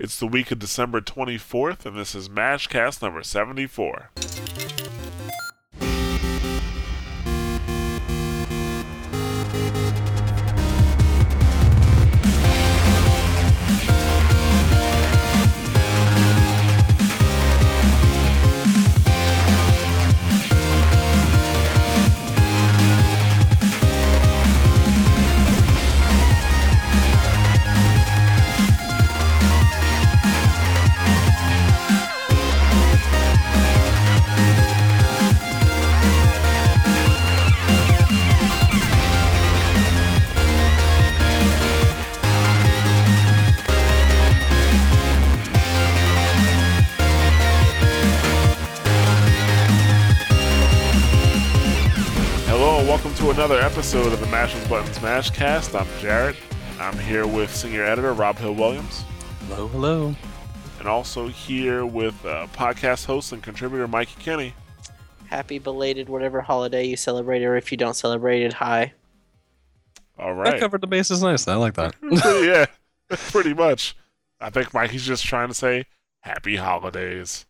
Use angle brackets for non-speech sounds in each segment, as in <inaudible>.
It's the week of December 24th, and this is Mashcast number 74. Episode of the Mashes Buttons Mashcast. I'm Jarret. I'm here with senior editor Rob Hill Williams, Hello, hello. and also here with uh, podcast host and contributor Mikey Kenny. Happy belated whatever holiday you celebrate, or if you don't celebrate it, hi. All right. That covered the bases nice. I like that. <laughs> yeah, pretty much. I think Mikey's just trying to say happy holidays.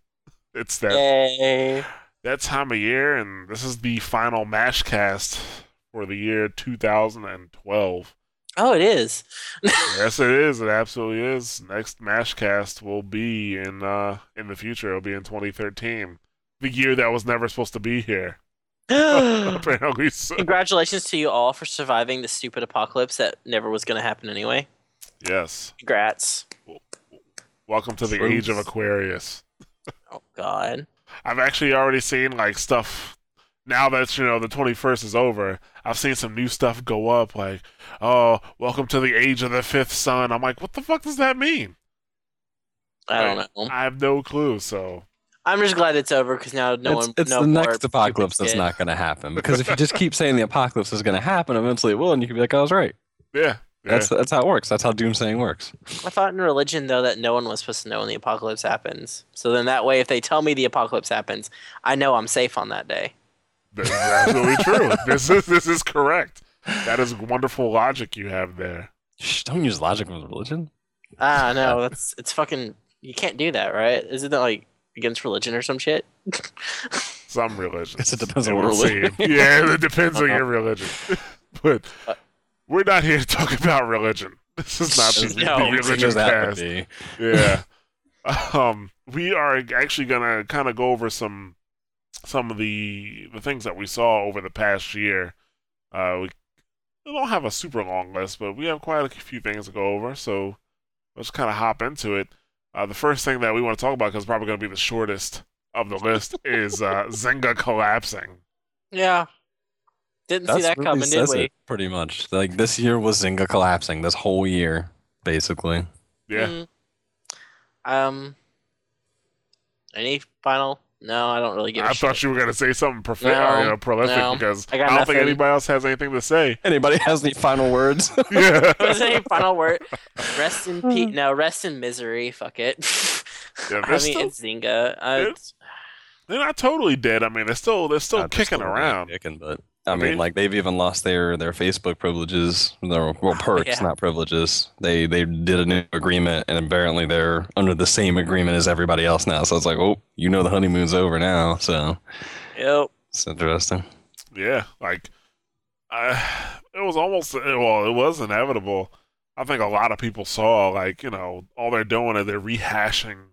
It's that Yay! that time of year, and this is the final Mashcast for the year 2012. Oh, it is. <laughs> yes, it is. It absolutely is. Next Mashcast will be in uh in the future. It'll be in 2013, the year that was never supposed to be here. <laughs> Apparently, so. Congratulations to you all for surviving the stupid apocalypse that never was going to happen anyway. yes. Congrats. Welcome to the True. age of Aquarius. Oh God. I've actually already seen like stuff now that you know the 21st is over. I've seen some new stuff go up like, "Oh, welcome to the age of the fifth sun." I'm like, "What the fuck does that mean?" I don't know. I have no clue. So, I'm just glad it's over because now no it's one. it's no the next apocalypse stupid that's not going to happen. Because if you just keep saying the apocalypse is going to happen, eventually it will, and you can be like, oh, I was right. yeah. yeah. That's that's how it works. That's how doomsaying works. I thought in religion though that no one was supposed to know when the apocalypse happens. So then that way, if they tell me the apocalypse happens, I know I'm safe on that day. This is absolutely true. <laughs> This is this is correct. That is wonderful logic you have there. Shh, don't use logic with religion. Ah, no, <laughs> that's it's fucking. You can't do that, right? Isn't that like against religion or some shit? <laughs> Some religions. Guess it depends on would what religion. Yeah, it depends on your religion. but we're not here to talk about religion. This is not the, No. the It religion cast. yeah. Um, we are actually gonna kind of go over some some of the the things that we saw over the past year. Uh, we, we don't have a super long list, but we have quite a few things to go over. So let's kind of hop into it. Uh, the first thing that we want to talk about, because probably going to be the shortest of the list, <laughs> is uh, Zynga collapsing. Yeah. Didn't see that really coming, did we? it, pretty much. Like this year was Zynga collapsing. This whole year, basically. Yeah. Mm. Um. Any final? No, I don't really give a I shit. thought you were going to say something profi- No, or, you know, prolific no. because I I, don't think anybody else has anything to say. Anybody has any final words? <laughs> <laughs> Yeah. <laughs> Was there any final word? Rest in peace. No, rest in misery. Fuck it. Yeah, I they're mean, still- it's Zynga. Uh, It's- They're not totally dead. I mean, they're still they're still Uh, they're kicking still around. Kicking, but I, I mean, mean- like they've even lost their their Facebook privileges, their well oh, perks, yeah. not privileges. They they did a new agreement, and apparently they're under the same agreement as everybody else now. So it's like, oh, you know, the honeymoon's over now. So yep. it's interesting. Yeah, like I, it was almost well, it was inevitable. I think a lot of people saw like you know all they're doing is they're rehashing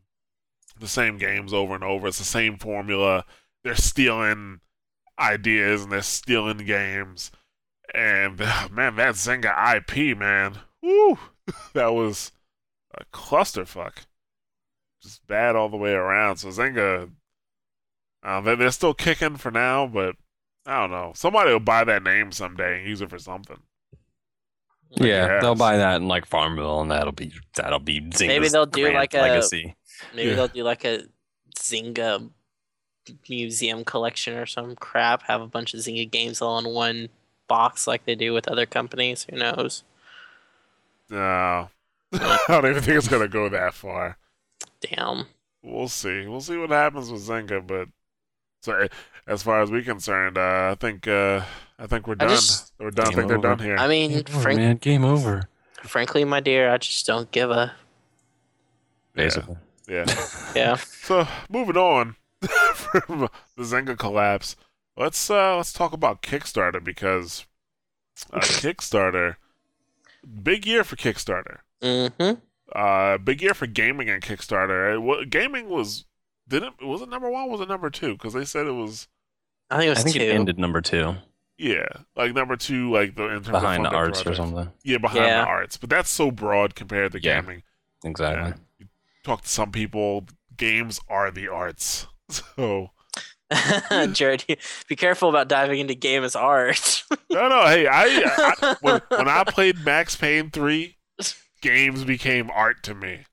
the same games over and over. It's the same formula. They're stealing ideas and they're stealing games. And <sighs> man, that Zynga IP, man, woo, <laughs> that was a clusterfuck. Just bad all the way around. So Zynga, uh, they- they're still kicking for now, but I don't know. Somebody will buy that name someday and use it for something. I Yeah, they'll buy that in like Farmville, and that'll be that'll be Zynga's Maybe they'll do grand like a- legacy. Maybe Yeah. they'll do like a Zynga museum collection or some crap. Have a bunch of Zynga games all in one box, like they do with other companies. Who knows? No, <laughs> I don't even think it's gonna go that far. Damn. We'll see. We'll see what happens with Zynga, but so as far as we're concerned, uh, I think uh, I think we're I done. just- we're done. I Game think they're done here. I mean, Game over, frank- man, game over. frankly, my dear, I just don't give a. basically. Yeah. Yeah. <laughs> So moving on <laughs> from the Zynga collapse, let's uh let's talk about Kickstarter because uh, <laughs> Kickstarter, big year for Kickstarter. Mm-hmm. Uh, big year for gaming and Kickstarter. What gaming was didn't was it number one? Was it number two? Because they said it was I think it was I think two. it ended number two yeah, like number two, like the in terms behind of the funded arts or something. Yeah, behind Yeah. the arts, but that's so broad compared to Yeah. gaming. Exactly. And you talk to some people, games are the arts. <laughs> So <laughs> Jarret, be careful about diving into game as art. <laughs> no, no. Hey, I, I when, when I played Max Payne three, games became art to me.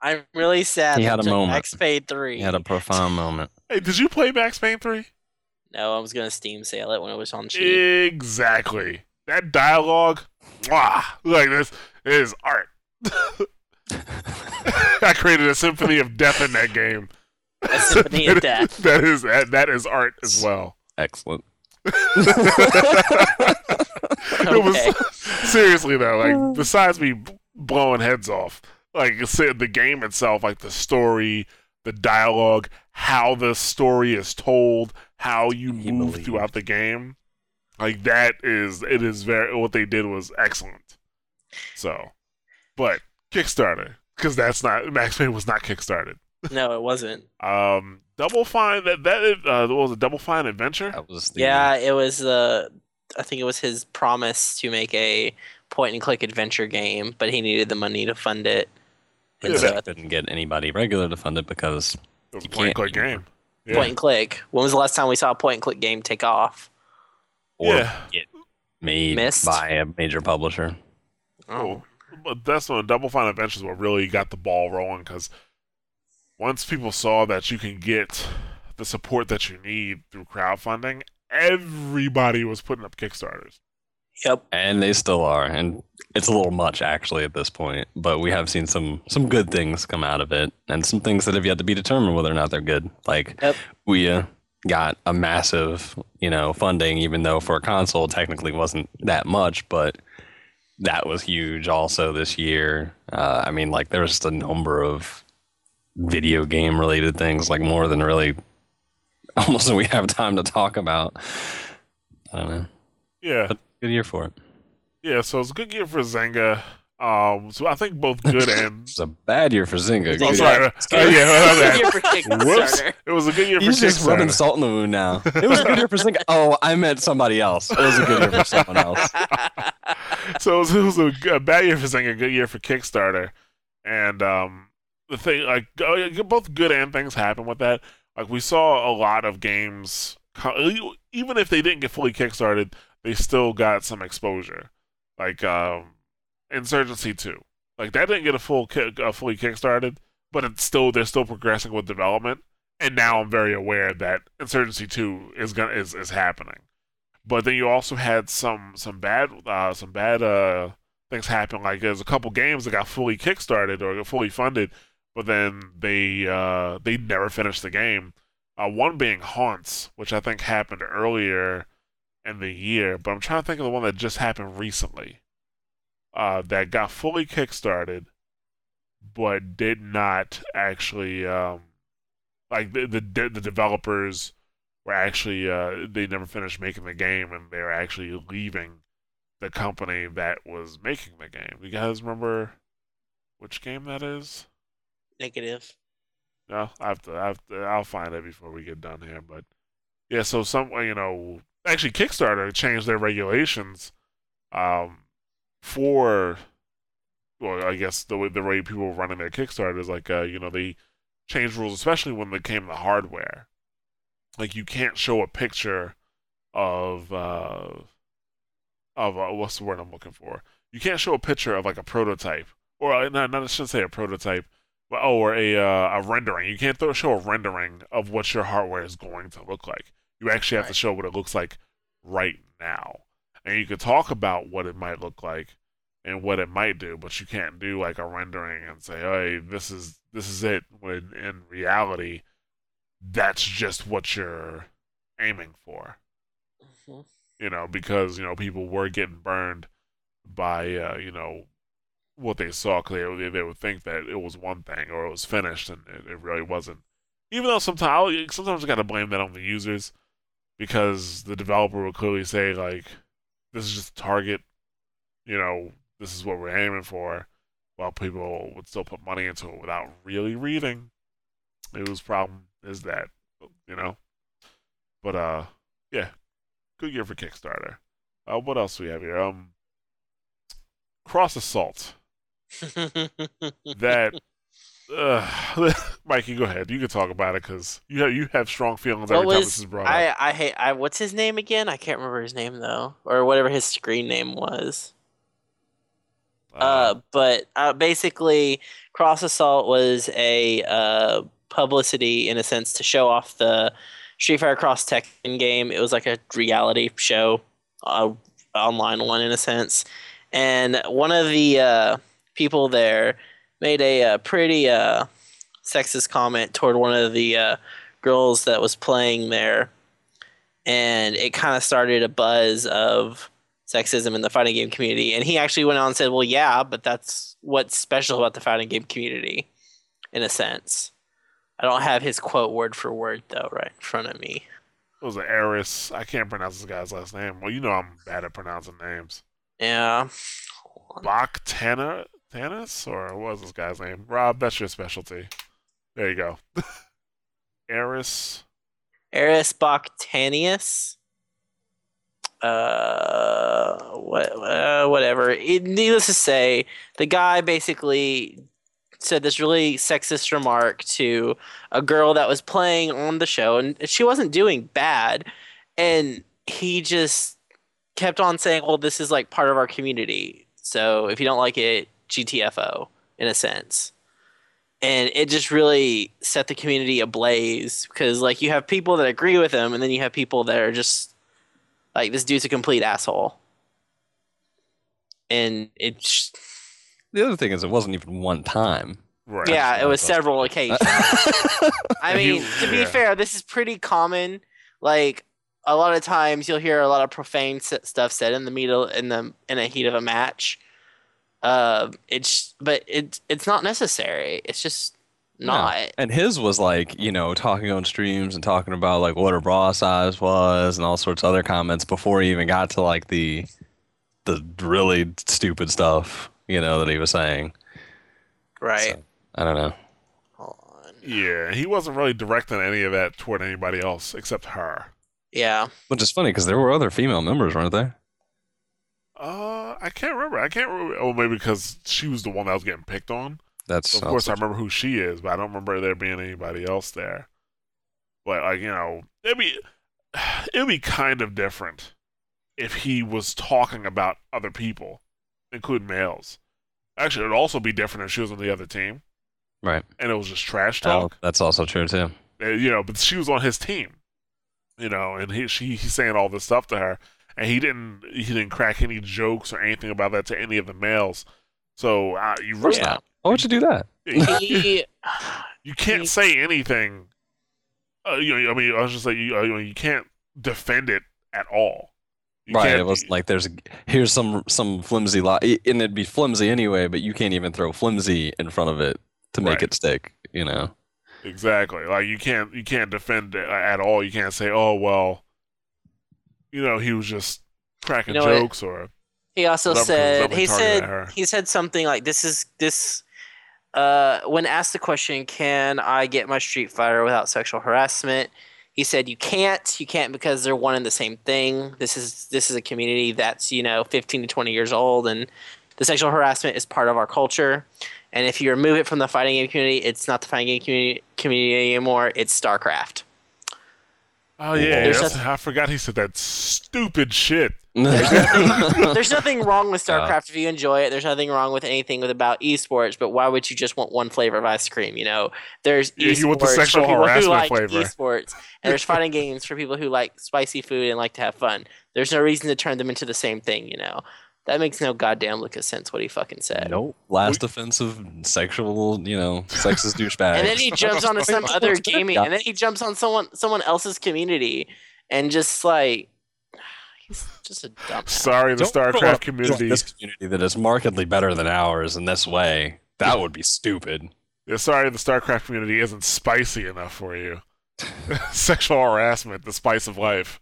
I'm really sad. He had a moment. Max Payne three. He had a profound moment. Hey, did you play Max Payne three? No, I was gonna Steam sale it when it was on cheap. Exactly. That dialogue, wow, like this is art. I created a symphony of death in that game. A symphony of death. That is that, that is art as well. Excellent. It was Okay. seriously though, like besides me blowing heads off, like I said, the game itself, like the story, the dialogue, how the story is told, how you He move believed. throughout the game, like that is it is very what they did was excellent. So, but Kickstarter because that's not Max Payne was not kickstarted. <laughs> No, it wasn't. Um, Double Fine that that uh, what was a Double Fine Adventure? That was the Yeah, it was the. I think it was his promise to make a point and click adventure game, but he needed the money to fund it. And Yeah, so that didn't get anybody regular to fund it because It was a point and click game. Yeah. point and click. When was the last time we saw a point and click game take off? or Yeah. get made Missed? by a major publisher. Oh, but that's when Double Fine Adventures what really got the ball rolling because once people saw that you can get the support that you need through crowdfunding, everybody was putting up Kickstarters. Yep. And they still are. And it's a little much actually at this point. But we have seen some some good things come out of it and some things that have yet to be determined whether or not they're good. Like Yep. we uh, got a massive, you know, funding, even though for a console technically wasn't that much, but that was huge also this year. Uh, I mean, like there was just a number of video game related things, like more than really <laughs> almost than we have time to talk about. I don't know. Yeah, But good year for it. yeah. So it's a good year for Zynga. Um, so I think both good <laughs> and It's a bad year for Zynga. Oh, Good- sorry, uh, good. yeah, Good year for Whoops, Kickstarter. it was a good year for He's just rubbing salt in the wound now. It was a good year for Zynga. Oh, I meant somebody else. It was a good year for someone else. <laughs> so it was, it was a, g- a bad year for Zynga, a good year for Kickstarter, and um, the thing like both good and things happen with that. Like we saw a lot of games, even if they didn't get fully kickstarted, they still got some exposure. Like um, Insurgency Two, like that didn't get a full ki- uh, fully kickstarted, but it's still they're still progressing with development. And now I'm very aware that Insurgency Two is gonna is, is happening. But then you also had some some bad uh, some bad uh, things happen. Like there's a couple games that got fully kickstarted or fully funded, but then they uh, they never finished the game. Uh, one being Haunts, which I think happened earlier in the year, but I'm trying to think of the one that just happened recently. Uh, that got fully kickstarted, but did not actually um, like the the, the developers were actually uh, they never finished making the game and they were actually leaving the company that was making the game. You guys remember which game that is? Negative. No, I have to. I have to. I'll find it before we get done here. But yeah, so some you know actually Kickstarter changed their regulations um, for well, I guess the way the way people were running their Kickstarter is like uh, you know they changed rules, especially when they came to hardware. Like you can't show a picture of uh, of uh, what's the word I'm looking for? You can't show a picture of like a prototype, or uh, not, not I shouldn't say a prototype, oh, or a uh, a rendering. You can't th- show a rendering of what your hardware is going to look like. You actually have to show what it looks like right now, and you can talk about what it might look like and what it might do, but you can't do like a rendering and say, "Hey, this is this is it." When in reality, that's just what you're aiming for Mhm. you know, because you know people were getting burned by uh, you know what they saw clearly, they would think that it was one thing or it was finished, and it, it really wasn't. Even though sometimes sometimes you got to blame that on the users because the developer will clearly say like, "This is just target," you know, "This is what we're aiming for," while people would still put money into it without really reading. It was problem is that, you know? But uh, yeah, good year for Kickstarter. Uh, what else do we have here? Um, Cross Assault. <laughs> that uh, <laughs> Mikey, go ahead. You can talk about it because you have you have strong feelings What every time this is brought I up. I hate I what's his name again? I can't remember his name though, or whatever his screen name was. Uh, but uh, basically, Cross Assault was a uh, publicity in a sense to show off the Street Fighter Cross Tekken game. It was like a reality show, uh, online one in a sense, and one of the uh, people there made a, uh pretty uh, sexist comment toward one of the uh, girls that was playing there, and it kind of started a buzz of sexism in the fighting game community. And he actually went on and said, "Well, yeah, but that's what's special about the fighting game community, in a sense." I don't have his quote word for word though right in front of me. it was an Aris. I can't pronounce this guy's last name. Well, you know I'm bad at pronouncing names. Yeah. Bach Tana Tanis or what was this guy's name? Rob, that's your specialty. There you go. <laughs> Aris. Aris Bakhtanians. Uh, what, uh, whatever. It, needless to say, the guy basically said this really sexist remark to a girl that was playing on the show, and she wasn't doing bad. And he just kept on saying, "Well, this is like part of our community. So if you don't like it, GTFO." In a sense and it just really set the community ablaze because like you have people that agree with him and then you have people that are just like this dude's a complete asshole and it's The other thing is, it wasn't even one time. Right. yeah it was several occasions <laughs> i He- mean to be yeah. fair this is pretty common like a lot of times you'll hear a lot of profane stuff said in the middle in the in a heat of a match uh it's but it's it's not necessary it's just No. not And his was like, you know, talking on streams and talking about like what her bra size was and all sorts of other comments before he even got to like the the really stupid stuff, you know, that he was saying. right So, I don't know. Hold on. Yeah, he wasn't really directing any of that toward anybody else except her. yeah Which is funny because there were other female members, weren't there? Uh, I can't remember. I can't remember. Oh, maybe because she was the one that was getting picked on. That's So of course, I remember who she is, but I don't remember there being anybody else there. But like you know, it'd be <sighs> it'd be kind of different if he was talking about other people, including males. Actually, it'd also be different if she was on the other team right. and it was just trash Oh, talk. that's also true too. Uh, you know, but she was on his team, you know, and he she he's saying all this stuff to her, and he didn't he didn't crack any jokes or anything about that to any of the males. So uh, you really Yeah. Why would you do that? <laughs> he <sighs> you can't he- say anything. Uh, you know, I mean, I was just like, you, uh, you, know, you can't defend it at all. You right. can't- It was like there's here's some some flimsy lie, and it'd be flimsy anyway, but you can't even throw flimsy in front of it to make Right. it stick. You know. exactly like you can't you can't defend it at all. You can't say, oh well, you know, he was just cracking You know jokes or He also said he said he said something like this is this uh when asked the question can I get my Street Fighter without sexual harassment? He said you can't. You can't because they're one and the same thing. This is this is a community that's you know 15 to 20 years old and the sexual harassment is part of our culture. And if you remove it from the fighting game community it's not the fighting game community, community anymore. It's StarCraft oh yeah, There's that's- nothing- I forgot he said that stupid shit. <laughs> There's nothing wrong with StarCraft if you enjoy it. There's nothing wrong with anything with about esports, but why would you just want one flavor of ice cream? You know, there's Yeah, esports you want the for sexual people who like flavor. esports, and there's fighting games for people who like spicy food and like to have fun. There's no reason to turn them into the same thing. You know, that makes no goddamn lick of sense. What he fucking said. Nope. Last offensive sexual, you know, sexist douchebag. And then he jumps onto some <laughs> other gaming, and then he jumps on someone someone else's community, and just like <sighs> He's just a dumb. Sorry, the Don't StarCraft community. This community that is markedly better than ours in this way. That would be stupid. Yeah, sorry, the StarCraft community isn't spicy enough for you. <laughs> Sexual harassment, the spice of life.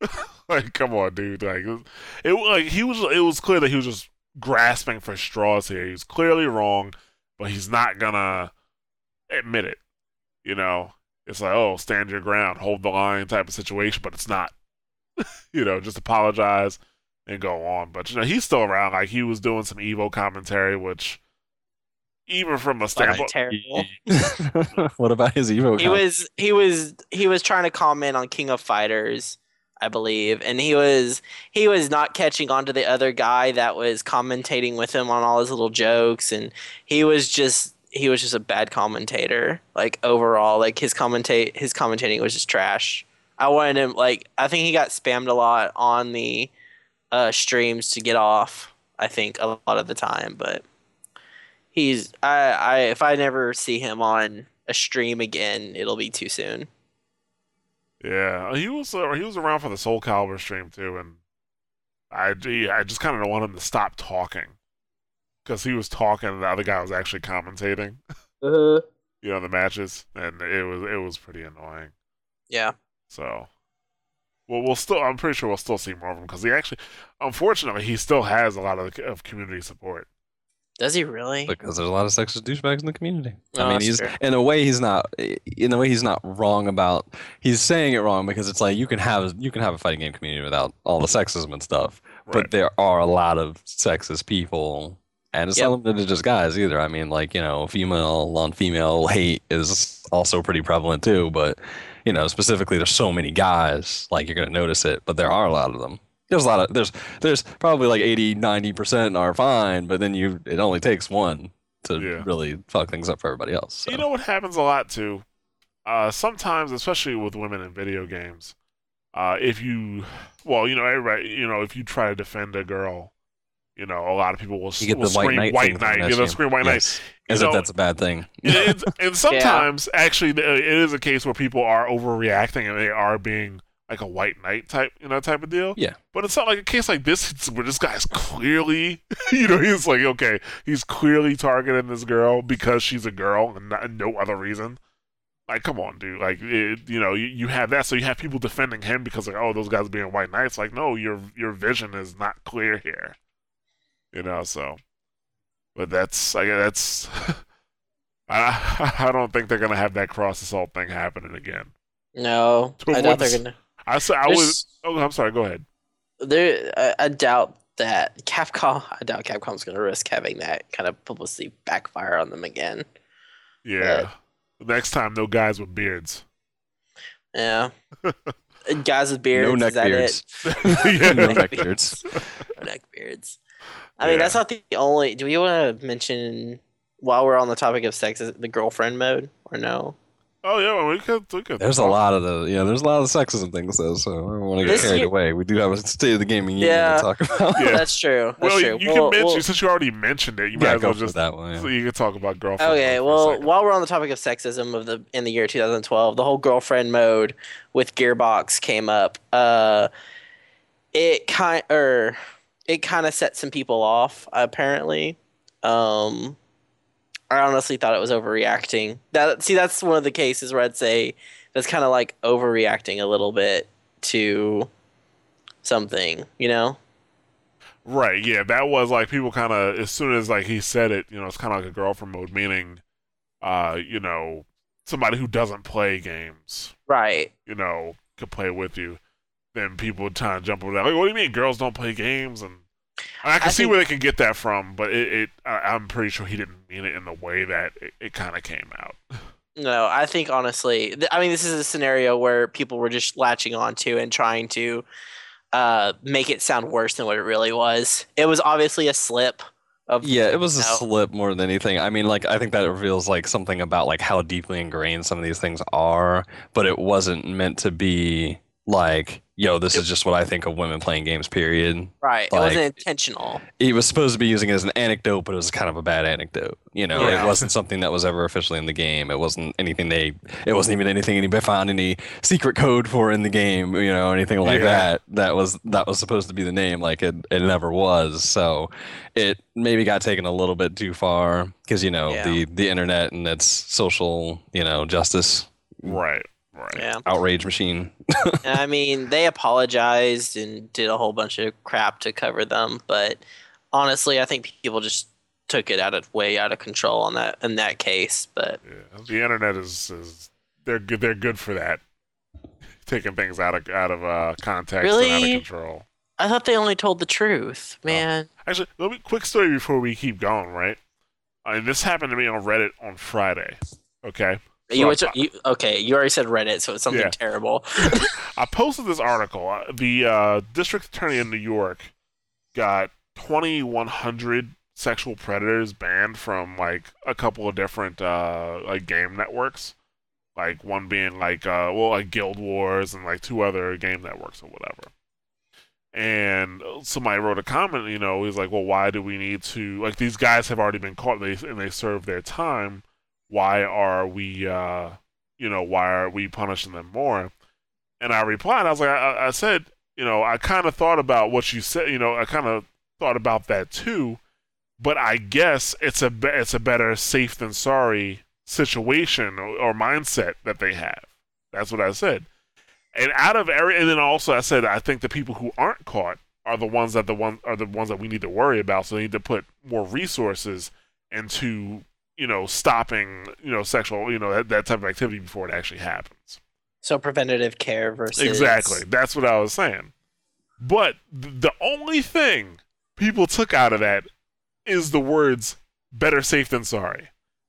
<laughs> like, come on, dude. Like, it, it like he was. It was clear that he was just grasping for straws here. He was clearly wrong, but he's not gonna admit it. You know, it's like, oh, stand your ground, hold the line type of situation, but it's not. <laughs> you know, just apologize and go on. But you know, he's still around. Like he was doing some Evo commentary, which even from a standpoint, terrible. <laughs> what about his Evo? He count? was he was he was trying to comment on King of Fighters, I believe, and he was he was not catching on to the other guy that was commentating with him on all his little jokes, and he was just he was just a bad commentator. Like overall, like his commentate his commentating was just trash. I wanted him like I think he got spammed a lot on the uh, streams to get off. I think a lot of the time, but he's I I if I never see him on a stream again, it'll be too soon. Yeah, he was uh, he was around for the Soul Calibur stream too, and I I just kind of want him to stop talking because he was talking and the other guy was actually commentating, <laughs> Uh-huh. you know, the matches, and it was it was pretty annoying. Yeah. So, well, we'll still I'm pretty sure we'll still see more of him because he actually, unfortunately, he still has a lot of of community support. Does he really? because there's a lot of sexist douchebags in the community. No, I oh, mean, he's true. in a way he's not in a way he's not wrong about he's saying it wrong because it's like you can have you can have a fighting game community without all the sexism and stuff, Right. but there are a lot of sexist people. And it's Yep. not limited to just guys either. I mean, like, you know, female on female hate is also pretty prevalent too. But, you know, specifically, there's so many guys, like, you're going to notice it, but there are a lot of them. There's a lot of, there's, there's probably like 80, 90% are fine, but then you, it only takes one to Yeah. really fuck things up for everybody else. So. You know what happens a lot too? Uh, sometimes, especially with women in video games, uh, if you, well, you know, everybody, you know, if you try to defend a girl, you know, a lot of people will, you get will the white scream knight white thing knight. at You know, scream white knight. Yes. You As know- if that's a bad thing. <laughs> and, and sometimes, actually, uh, it is a case where people are overreacting and they are being like a white knight type, you know, type of deal. Yeah. But it's not like a case like this where this guy's clearly, <laughs> you know, he's like, okay, he's clearly targeting this girl because she's a girl and, not, and no other reason. Like, come on, dude. Like, it, you know, you, you have that, so you have people defending him because, like, oh, those guys being white knights. Like, no, your your vision is not clear here. You know, so. But that's, I that's. <laughs> I <laughs> I don't think they're gonna have that cross assault thing happening again. No, To I doubt they're gonna. I said I was. Oh, I'm sorry. Go ahead. There, I, I doubt that Capcom. <laughs> I doubt Capcom's gonna risk having that kind of publicity backfire on them again. Yeah. Next time, no guys with beards. Yeah, <laughs> guys with beards. no is neck that beards. it? <laughs> yeah. no neck neck beards. beards. No neck beards. I mean, Yeah. that's not the only. Do we want to mention while we're on the topic of sex, is the girlfriend mode or no? Oh yeah, well, we could. We could. There's a lot of the yeah. There's a lot of sexism things though, so I don't want to get This carried year- away. We do have a state of the gaming union Yeah. to talk about. <laughs> Yeah. That's true. That's Well, true. you Well- can mention well- since you already mentioned it. You yeah, might as go well just. that one. So you can talk about girlfriend. Okay, well, while we're on the topic of sexism of the in the year 2012, the whole girlfriend mode with Gearbox came up. Uh, it kind or it kind of set some people off. Apparently, um, I honestly thought it was overreacting. That see, that's one of the cases where I'd say that's kind of like overreacting a little bit to something. You know? Right, yeah, that was like people kind of as soon as like he said it, you know, it's kind of like a girlfriend mode, meaning, uh, you know, somebody who doesn't play games, Right. you know, could play with you. Then people would try to jump over that. Like, what do you mean girls don't play games? And I can I see think- where they can get that from, but it, it I, I'm pretty sure he didn't mean it in the way that it, it kind of came out. No, I think honestly, th- I mean, this is a scenario where people were just latching onto and trying to uh, make it sound worse than what it really was. It was obviously a slip. Of Yeah, it was a No. slip more than anything. I mean, like I think that reveals like something about like how deeply ingrained some of these things are, but it wasn't meant to be like, yo, this is just what I think of women playing games, period. Right. it wasn't intentional. He was supposed to be using it as an anecdote, but it was kind of a bad anecdote. You know, Yeah. it wasn't something that was ever officially in the game. It wasn't anything they, it wasn't even anything anybody found any secret code for in the game, you know, anything like Yeah. that. That was, that was supposed to be the name. Like it, it never was. So it maybe got taken a little bit too far because, you know, Yeah. the, the internet and its social, you know, justice Right. Right. Yeah. outrage machine. <laughs> I mean, they apologized and did a whole bunch of crap to cover them, but honestly, I think people just took it out of way out of control on that in that case. But Yeah. The internet is, is they're good. They're good for that. Taking things out of out of uh, context and out of control. I thought they only told the truth, man. Actually, let me quick story before we keep going. Right. Uh, this happened to me on Reddit on Friday. Okay. You, went you okay? You already said Reddit, so it's something Yeah. terrible. <laughs> <laughs> I posted this article. Uh, The uh, district attorney in New York got 2,100 sexual predators banned from like a couple of different uh, like game networks. Like one being like uh, well like Guild Wars and like two other game networks or whatever. And somebody wrote a comment. You know, he's like, "Well, why do we need to like these guys have already been caught and they and they served their time? Why are we uh, you know why are we punishing them more?" And I replied, I was like, I, I said, you know, I kind of thought about what you said, you know, I kind of thought about that too, but I guess it's a be- it's a better safe than sorry situation or, or mindset that they have. That's what I said. And out of every, and then also I said, I think the people who aren't caught are the ones that the one are the ones that we need to worry about. So they need to put more resources into, you know, stopping, you know, sexual, you know, that, that type of activity before it actually happens. So preventative care versus Exactly. That's what I was saying. But the only thing people took out of that is the words better safe than sorry.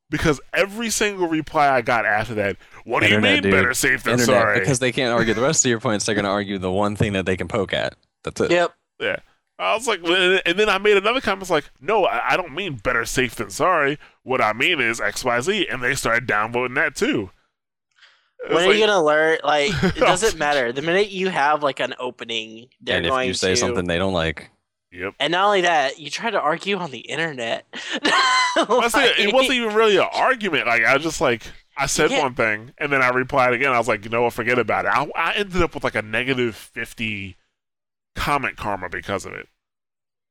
Because every single reply I got after that, what do you mean dude. better safe than Internet, sorry? because they can't argue the rest of your points. They're going to argue the one thing that they can poke at. That's it. Yep. yeah. I was like, and then I made another comment. I was like, no, I I don't mean better safe than sorry. What I mean is XYZ. And they started downvoting that too. It was When are like- you gonna learn? Like, <laughs> it doesn't matter. The minute you have like an opening, they're and if going you say to. something they don't like, Yep. And not only that, you try to argue on the internet. <laughs> Well, see, it wasn't even really an argument. Like I was just like I said Yeah. one thing and then I replied again. I was like, you know what, forget about it. I, I ended up with like a negative fifty comment karma because of it,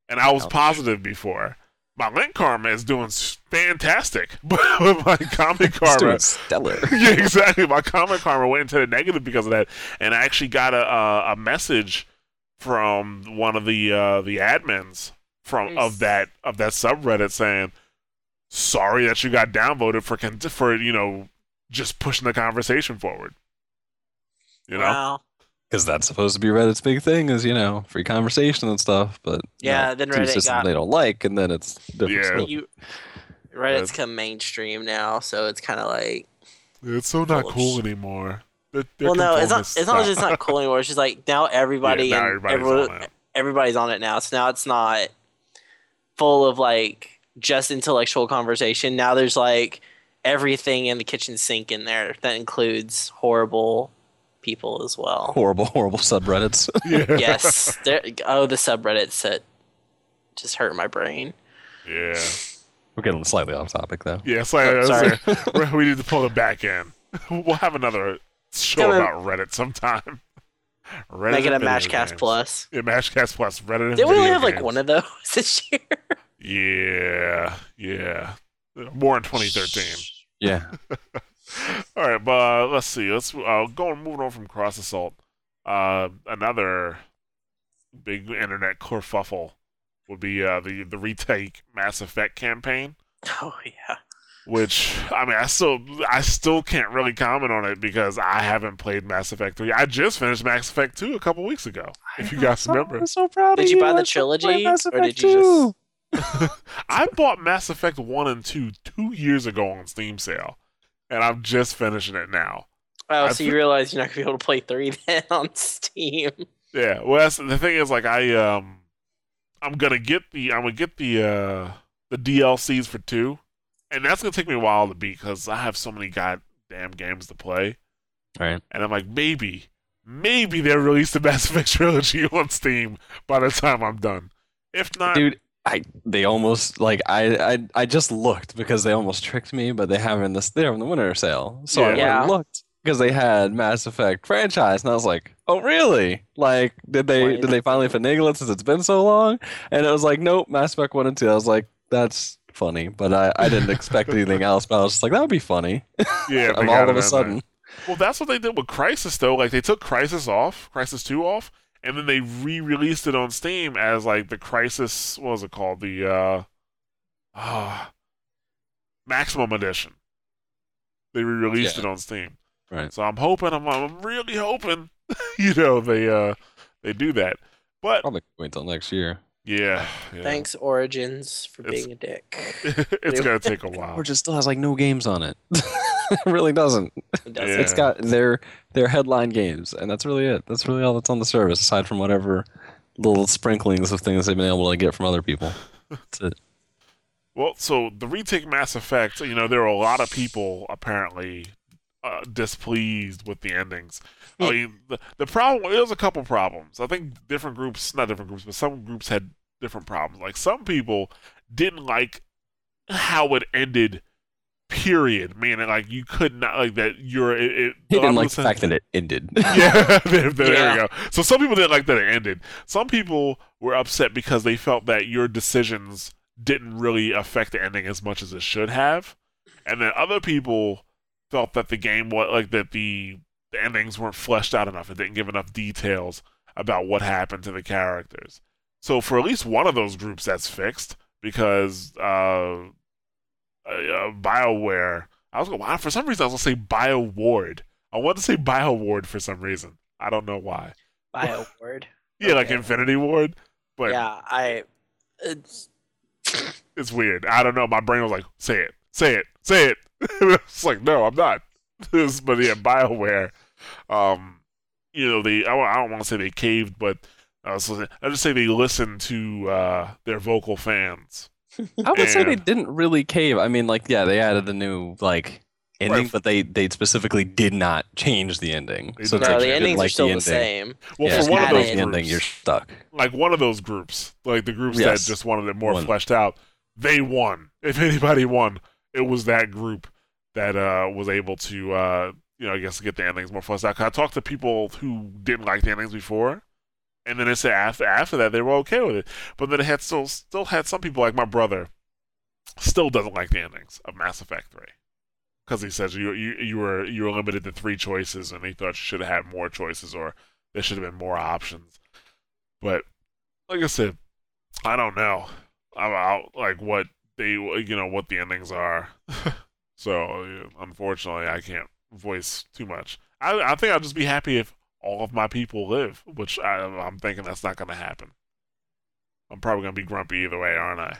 and I was Ouch. positive before. My link karma is doing fantastic, <laughs> but with my comment it's karma, doing stellar. <laughs> yeah, exactly. My comment karma went into the negative because of that, and I actually got a a, a message from one of the uh, the admins from Nice. of that of that subreddit saying, "Sorry that you got downvoted for for you know just pushing the conversation forward." You know, Wow. Because that's supposed to be Reddit's big thing is, you know, free conversation and stuff. But you Yeah, know, then two Reddit systems got- they don't like, and then it's different. Yeah. stuff. You Reddit's come mainstream now, so it's kind of like. it's so not Full cool sh- anymore. They're- they're Well, no, it's not. It's not just not cool anymore. It's just like now everybody <laughs> Yeah, now and everybody's everyone- on everybody's on it now. So now it's not full of like just intellectual conversation. Now there's like everything in the kitchen sink in there that includes horrible people as well. horrible, <laughs> horrible subreddits. <laughs> Yeah. yes. Oh, the subreddits that just hurt my brain. yeah. We're getting slightly off topic though. Yeah, it's like, <laughs> Oh, sorry. we need to pull it back in. We'll have another show Coming- about Reddit sometime. Reddit Make it a Mashcast games. Plus. Yeah, Mashcast Plus. Reddit and Did we only video have like one of those this year? Yeah, yeah. More in 2013. Yeah. <laughs> All right, but uh, let's see. Let's uh, go and moving on from Cross Assault. Uh, another big internet kerfuffle would be uh, the the retake Mass Effect campaign. <laughs> Oh yeah. which I mean, I still I still can't really comment on it because I haven't played Mass Effect 3. I just finished Mass Effect 2 a couple weeks ago. If you guys remember, I'm so proud Did of you you. buy the I still play trilogy, or did you just- 2. <laughs> I bought Mass Effect 1 and 2 2 years ago on Steam sale, and I'm just finishing it now. Oh, I so you realize you're not gonna be able to play three <laughs> then on Steam. Yeah, well, that's, the thing is, like, I um, I'm gonna get the I'm gonna get the uh the DLCs for two, and that's gonna take me a while to beat because I have so many goddamn games to play. Right. And I'm like, maybe, maybe they'll release the Mass Effect <laughs> trilogy on Steam by the time I'm done. If not, Dude, I they almost like I I I just looked because they almost tricked me, but they have in this they're in the winter sale. So I Yeah. looked because they had Mass Effect franchise, and I was like, oh really? Like did they Wait. did they finally finagle it since it's been so long? And it was like, nope, Mass Effect one and two. I was like, that's funny, but I I didn't expect anything else. But I was just like, that would be funny. yeah, <laughs> they all of a in there. sudden. Well, that's what they did with Crysis, though. Like they took Crysis off, Crysis Two off, and then they re-released it on Steam as like the Crysis. What was it called? The uh, ah, Maximum Edition. They re-released Yeah. it on Steam. Right. So I'm hoping. I'm, I'm really hoping. <laughs> you know they uh they do that. But Probably wait till next year. yeah, yeah. Thanks, Origins, for It's- being a dick. <laughs> it's gonna take a <laughs> while. Or just still has like no games on it. <laughs> it really doesn't. It doesn't. Yeah. It's got their their headline games, and that's really it. That's really all that's on the service, aside from whatever little sprinklings of things they've been able to get from other people. That's it. Well, so the retake Mass Effect, you know, there are a lot of people apparently uh, displeased with the endings. I mean, the, the problem, was a couple problems. I think different groups, not different groups, but some groups had different problems. Like, some people didn't like how it ended, period. Meaning, like, you could not, like, that you're, it, it He didn't like the fact that it ended. <laughs> yeah, <laughs> there, there Yeah. we go. So some people didn't like that it ended. Some people were upset because they felt that your decisions didn't really affect the ending as much as it should have, and then other people felt that the game was like that the, the endings weren't fleshed out enough. It didn't give enough details about what happened to the characters. So for at least one of those groups, that's fixed because uh, uh, uh, Bioware. I was going wow, for some reason I was gonna say BioWard. I wanted to say BioWard for some reason. I don't know why. Bioward. <laughs> Yeah, like Infinity Ward, but yeah, I. It's, it's weird. I don't know. My brain was like, say it, say it, say it. <laughs> it's like, no, I'm not. <laughs> This- but yeah, Bioware. Um, you know, they. I, I don't want to say they caved, but I was I just say they listened to uh, their vocal fans. I would say they didn't really cave. I mean, like, yeah, they added the new like ending, Right. but they they specifically did not change the ending. They So did it's not no, like, the you endings didn't are like still the, ending. same. Well, yeah, for one of those the groups, ending, you're stuck. like one of those groups, like the groups Yes. that just wanted it more One. fleshed out, they won. If anybody won, it was that group that uh, was able to, uh, you know, I guess get the endings more fleshed out. 'Cause I talked to people who didn't like the endings before, and then they said after after that they were okay with it. But then it had still still had some people like my brother still doesn't like the endings of Mass Effect Three. Because he says you, you you were you were limited to three choices, and he thought you should have had more choices, or there should have been more options. But like I said, I don't know about like what they you know what the endings are. <laughs> so unfortunately, I can't voice too much. I I think I'll just be happy if all of my people live, which I, I'm thinking that's not going to happen. I'm probably going to be grumpy either way, aren't I?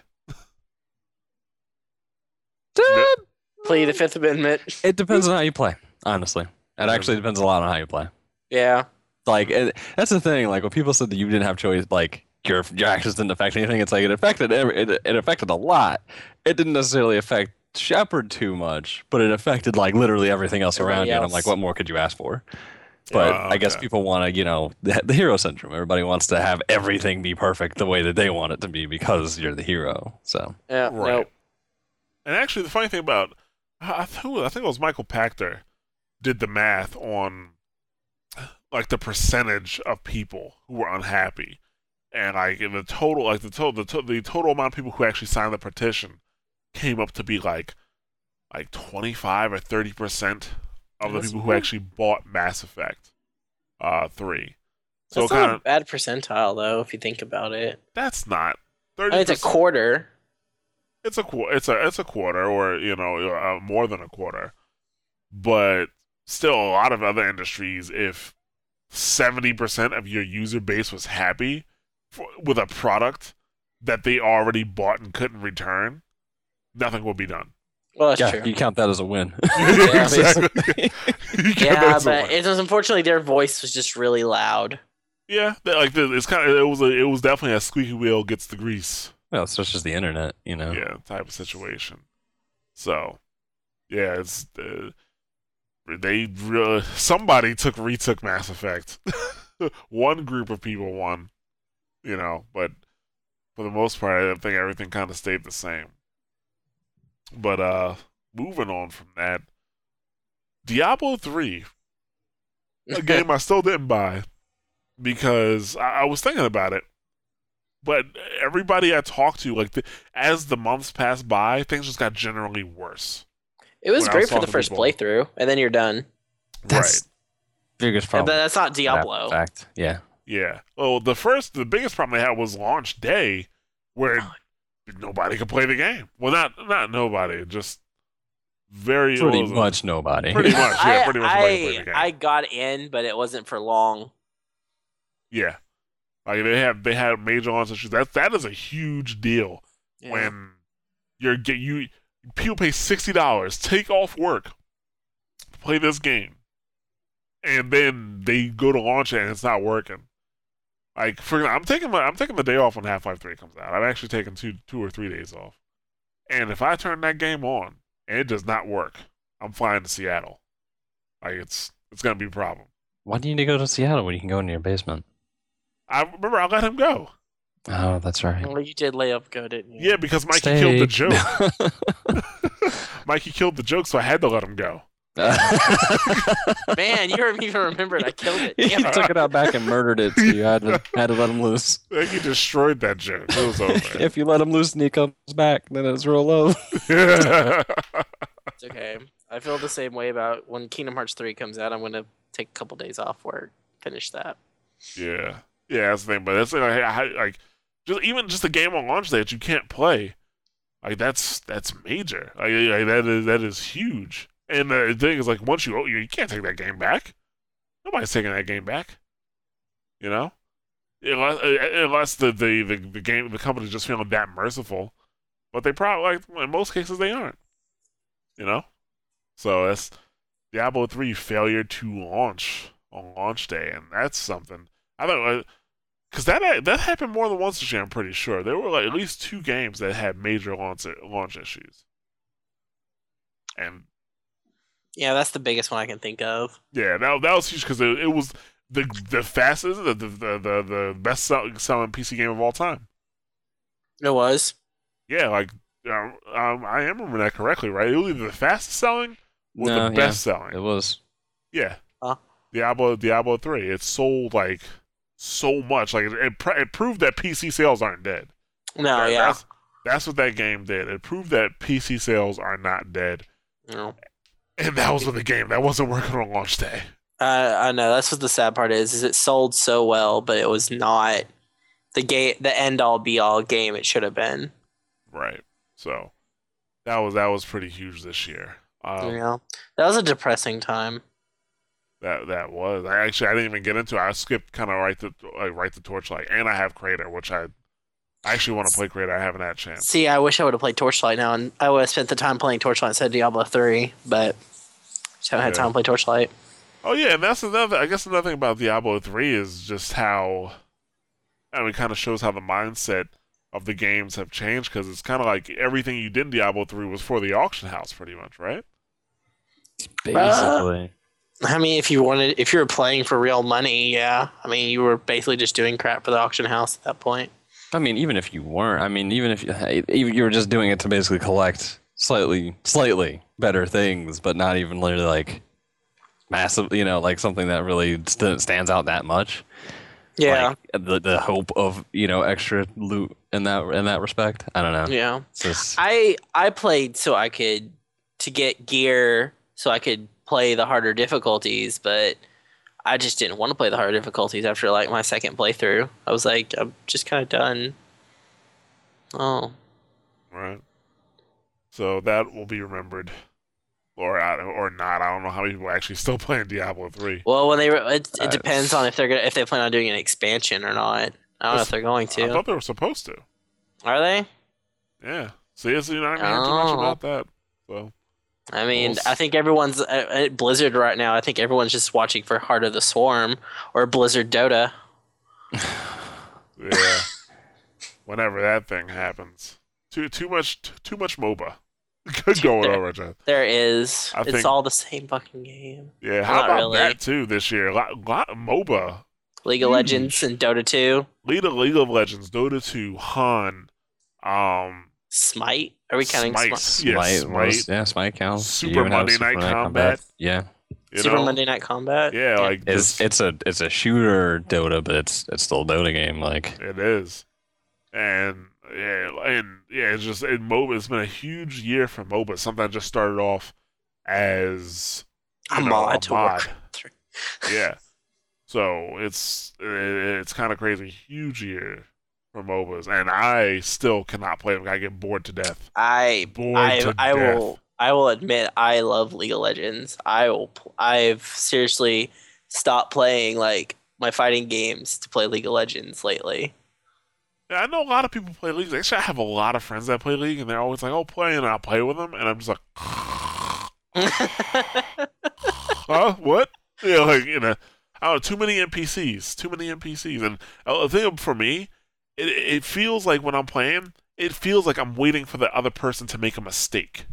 Play the Fifth Amendment. It depends on how you play. Honestly, it actually depends a lot on how you play. Yeah. Like it, that's the thing. Like when people said that you didn't have choice, like your your actions didn't affect anything. It's like it affected every, it, it affected a lot. It didn't necessarily affect Shepard too much, but it affected like literally everything else around Everybody you. And I'm like, what more could you ask for? But Uh, I guess people want to, you know, the, <laughs> the hero syndrome. Everybody wants to have everything be perfect the way that they want it to be because you're the hero. So Yeah. Right. Nope. And actually, the funny thing about I, I think I think it was Michael Pachter did the math on like the percentage of people who were unhappy, and like in the total, like the total, the, to, the total amount of people who actually signed the petition came up to be like like twenty five or thirty percent of the That's people who actually bought Mass Effect uh three. So That's kind not of a bad percentile, though, if you think about it. that's not I thirty. mean, it's a quarter. it's a qu- it's a it's a quarter or you know uh, more than a quarter but still a lot of other industries if 70% of your user base was happy for, with a product that they already bought and couldn't return nothing will be done Well, that's yeah, true. you count that as a win. <laughs> Yeah, <laughs> exactly <laughs> yeah, that as a but win. it was unfortunately their voice was just really loud. yeah that- like it's kind of it was a, it was definitely a squeaky wheel gets the grease well, it's just the internet, you know. yeah type of situation so yeah it's uh, they really somebody took retook Mass Effect. One group of people won, you know, but for the most part, I think everything kind of stayed the same. But uh, moving on from that, Diablo three, a <laughs> game I still didn't buy because I, I was thinking about it. But everybody I talked to, like the, as the months passed by, things just got generally worse. It was great was for the first people. playthrough, and then you're done. That's biggest But problem. that's not with that Diablo. Fact. Yeah. Yeah. Well, the first, the biggest problem they had was launch day, where nobody could play the game. Well, not not nobody, just very Pretty it much nobody. Pretty much, yeah. <laughs> I, pretty much nobody could play I, the game. I got in, but it wasn't for long. yeah. Like they have they had major launch issues. That that is a huge deal Yeah. when you're get you people pay sixty dollars, take off work, play this game, and then they go to launch it and it's not working. Like for I'm taking my I'm taking the day off when Half Life Three comes out. I've actually taken two two or three days off, and if I turn that game on and it does not work, I'm flying to Seattle. Like it's it's gonna be a problem. Why do you need to go to Seattle when you can go into your basement? I remember I let him go. Oh, that's right. Well, you did lay up go, didn't you? Yeah, because Mikey killed the joke. Steak. <laughs> <laughs> Mikey killed the joke, so I had to let him go. <laughs> Man, you don't even remembered I killed it. he Damn it. took it out back and murdered it, so you had to <laughs> had to let him loose. Like he destroyed that joke. It was over. if you let him loose and he comes back, then it's real low. <laughs> It's okay. I feel the same way about when Kingdom Hearts 3 comes out. I'm going to take a couple days off work, finish that. yeah, yeah, that's the thing. But that's like, I, I- like just even just a game on launch day that you can't play. Like that's that's major. Like, like, that is that is huge. And the thing is, like once you you can't take that game back. Nobody's taking that game back. You know, unless, uh, uh unless the, the the the game the company's just feeling that merciful. But they probably like in most cases they aren't. You know, so that's Diablo three failure to launch on launch day, and that's something. I don't uh, because that uh, that happened more than once this year. I'm pretty sure there were like at least two games that had major launch launch issues, and Yeah, that's the biggest one I can think of. yeah, that that was huge because it, it was the the fastest, the the the, the, the best sell, selling PC game of all time. It was. Yeah, like um, um, I am remembering that correctly, right? It was either the fastest selling or No, the yeah. best selling. It was. Yeah. Huh? Diablo Diablo 3. It sold like so much. Like it it, pr- it proved that PC sales aren't dead. No, That- yeah. That's, that's what that game did. It proved that PC sales are not dead. No. And that was with a game that wasn't working on launch day. Uh, I know that's what the sad part is. Is it sold so well, but it was not the game, the end all be all game it should have been. Right. So that was that was pretty huge this year. Um, you know, that was a depressing time. That that was. I actually I didn't even get into. it. I skipped kind of right to like right to Torchlight, and I have Krater, which I I actually want to play Krater. I haven't had a chance. See, I wish I would have played Torchlight now, and I would have spent the time playing Torchlight instead of Diablo three, but just haven't had time to play Torchlight. Oh yeah, and that's another. I guess another thing about Diablo three is just how, I mean, kind of shows how the mindset of the games have changed because it's kind of like everything you did in Diablo three was for the auction house, pretty much, right? Basically. I mean, if you wanted, if you were playing for real money, yeah. I mean, you were basically just doing crap for the auction house at that point. I mean, even if you weren't, I mean, even if you, even you were just doing it to basically collect slightly, slightly better things, but not even literally like massive, you know, like something that really st- stands out that much. Yeah, Like, the the hope of you know extra loot in that in that respect. I don't know. yeah. Just, I I played so I could to get gear so I could play the harder difficulties, but I just didn't want to play the harder difficulties after like my second playthrough. I was like, I'm just kind of done. Oh, Right. So that will be remembered, or or not. I don't know how many people are actually still <laughs> playing Diablo three. well, when they re- it, it Uh, depends on if they're gonna if they plan on doing an expansion or not. I don't know if they're going to. I thought they were supposed to. Are they? Yeah. See, it's, you're not even hearing too much Oh. about that. So I mean, I think everyone's uh, at Blizzard right now. I think everyone's just watching for Heart of the Swarm or Blizzard Dota. <laughs> yeah. Whenever that thing happens, too too much too much MOBA. <laughs> Good going There- on, Richard. There is. I it's think- all the same fucking game. Yeah, how Not about really. that too this year? A Lot, lot MOBA, League of Huge. Legends and Dota 2. League of League of Legends, Dota 2, Han, um, Smite. Are we counting Smite. Smite? Yeah, Smite, was- yeah, Smite counts. Super You even have Monday Night Super Combat. Yeah, you Super know? Monday Night Combat. Yeah, like it's this, it's a it's a shooter Dota, but it's it's still a Dota game. Like it is, and yeah, and yeah, it's just it, MOBA. It's been a huge year for MOBA. Something that just started off as A know, mod to mod. <laughs> Warcraft 3. yeah. <laughs> So it's it, it's kind of crazy. Huge year for MOBAs, and I still cannot play them. I get bored to death. I Bored I, I death. will I will admit I love League of Legends. I will I've seriously stopped playing like my fighting games to play League of Legends lately. Yeah, I know a lot of people play League. Actually, I have a lot of friends that play League, and they're always like, "Oh, play," and I'll play with them, and I'm just like, <laughs> "Huh? What?" Yeah, like you know, I don't know, too many NPCs, too many NPCs, and uh, the thing for me, it it feels like when I'm playing, it feels like I'm waiting for the other person to make a mistake.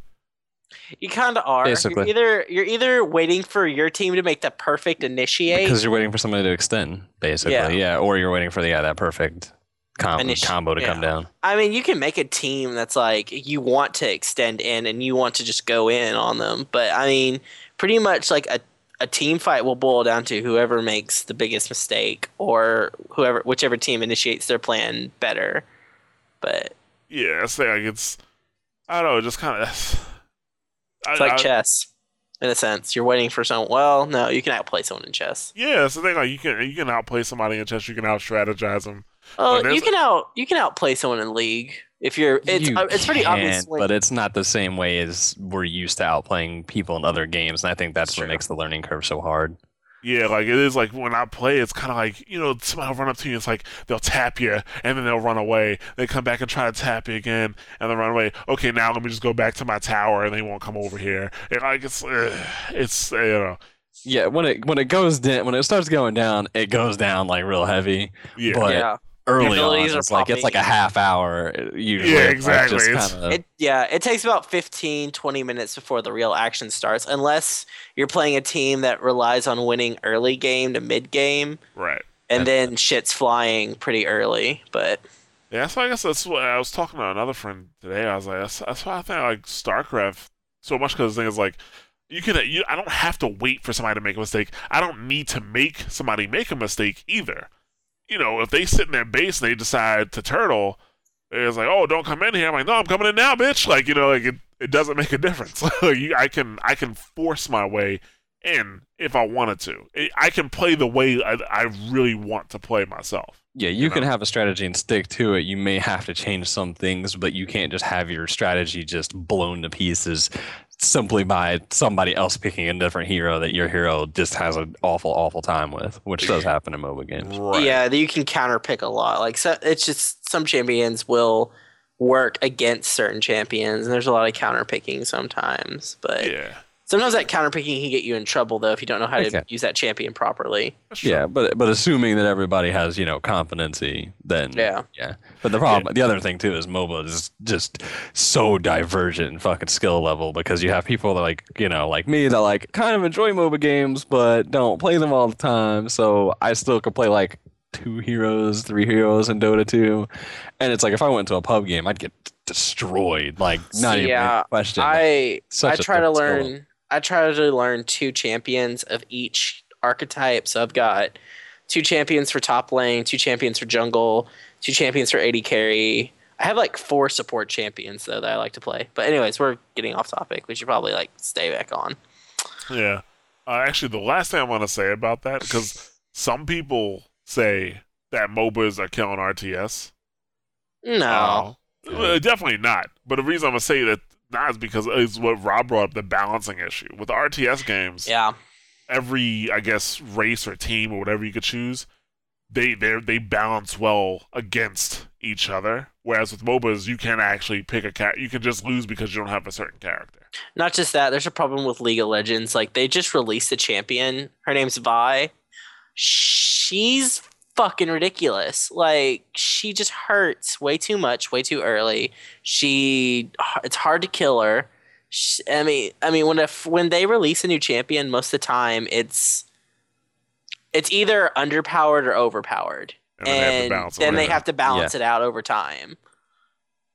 you kind of are. Basically. You're either you're either waiting for your team to make the perfect initiate. because you're waiting for somebody to extend, basically. Yeah. Yeah, or you're waiting for the yeah that perfect com- Initi- combo to come down. I mean, you can make a team that's like you want to extend in and you want to just go in on them, but I mean, pretty much like a a team fight will boil down to whoever makes the biggest mistake or whoever whichever team initiates their plan better. But Yeah, it's like it's, I don't know, just kind of. <sighs> it's like chess in a sense. You're waiting for someone. Well, no, you can outplay someone in chess. Yeah, it's the thing. Like you can you can outplay somebody in chess. You can out strategize them. Oh, there's- you can out you can outplay someone in league if you're. It's You uh, it's pretty can, obvious. but it's not the same way as we're used to outplaying people in other games, and I think that's It's what true. makes the learning curve so hard. Yeah, like it is like when I play, it's kind of like you know somebody will run up to you. It's like they'll tap you and then they'll run away. They come back and try to tap you again and then run away. Okay, now let me just go back to my tower and they won't come over here. And like it's uh, it's you know Yeah, when it when it goes down, when it starts going down, it goes down like real heavy. yeah But yeah. Early on, abilities are it's like it's like a half hour uh, usually. Yeah, exactly. just kinda- It yeah, it takes about 15 20 minutes before the real action starts unless you're playing a team that relies on winning early game to mid game right. and Yeah. then shit's flying pretty early, but Yeah, so I guess that's what I was talking to another friend today. I was like, that's, that's why I think I like StarCraft so much because the thing is like, you can you, I don't have to wait for somebody to make a mistake. I don't need to make somebody make a mistake either. You know, if they sit in their base and they decide to turtle, it's like, oh, don't come in here. I'm like, no, I'm coming in now, bitch. Like, you know, like it, it doesn't make a difference. <laughs> you, I can I can force my way in if I wanted to. I- can play the way I, I really want to play myself. Yeah, you you can know? have a strategy and stick to it. You may have to change some things, but you can't just have your strategy just blown to pieces simply by somebody else picking a different hero that your hero just has an awful, awful time with, which does happen in MOBA games. Right. yeah, you can counter pick a lot. Like so, it's just some champions will work against certain champions and there's a lot of counter picking sometimes, but Yeah. Sometimes that counter picking can get you in trouble though if you don't know how to Okay. use that champion properly. That's. Yeah, but but assuming that everybody has you know competency, then Yeah. yeah. But the problem, the other thing too, is MOBA is just so divergent in fucking skill level because you have people that like you know like me that like kind of enjoy MOBA games but don't play them all the time, so I still could play like two heroes, three heroes in Dota 2, and it's like if I went to a pub game, I'd get destroyed, like not even Yeah, a question. I Such I a try to different skill learn I try to learn two champions of each archetype. So I've got two champions for top lane, two champions for jungle, two champions for AD carry. I have like four support champions though that I like to play. But anyways, we're getting off topic. We should probably like stay back on. Yeah. Uh, actually, the last thing I want to say about that, because some people say that MOBAs are killing RTS. No. Uh, definitely not. But the reason I'm going to say that is because it's what Rob brought up the balancing issue. With RTS games, yeah. every, I guess, race or team or whatever you could choose, they they they balance well against each other. Whereas with MOBAs, you can actually pick a cat. You can just lose because you don't have a certain character. Not just that, there's a problem with League of Legends. Like they just released a champion. Her name's Vi. She's fucking ridiculous. Like she just hurts way too much, way too early. She it's hard to kill her. sh- I mean, I mean, when if when they release a new champion, most of the time it's it's either underpowered or overpowered, And then they have to balance it then they out. have to balance it out over time.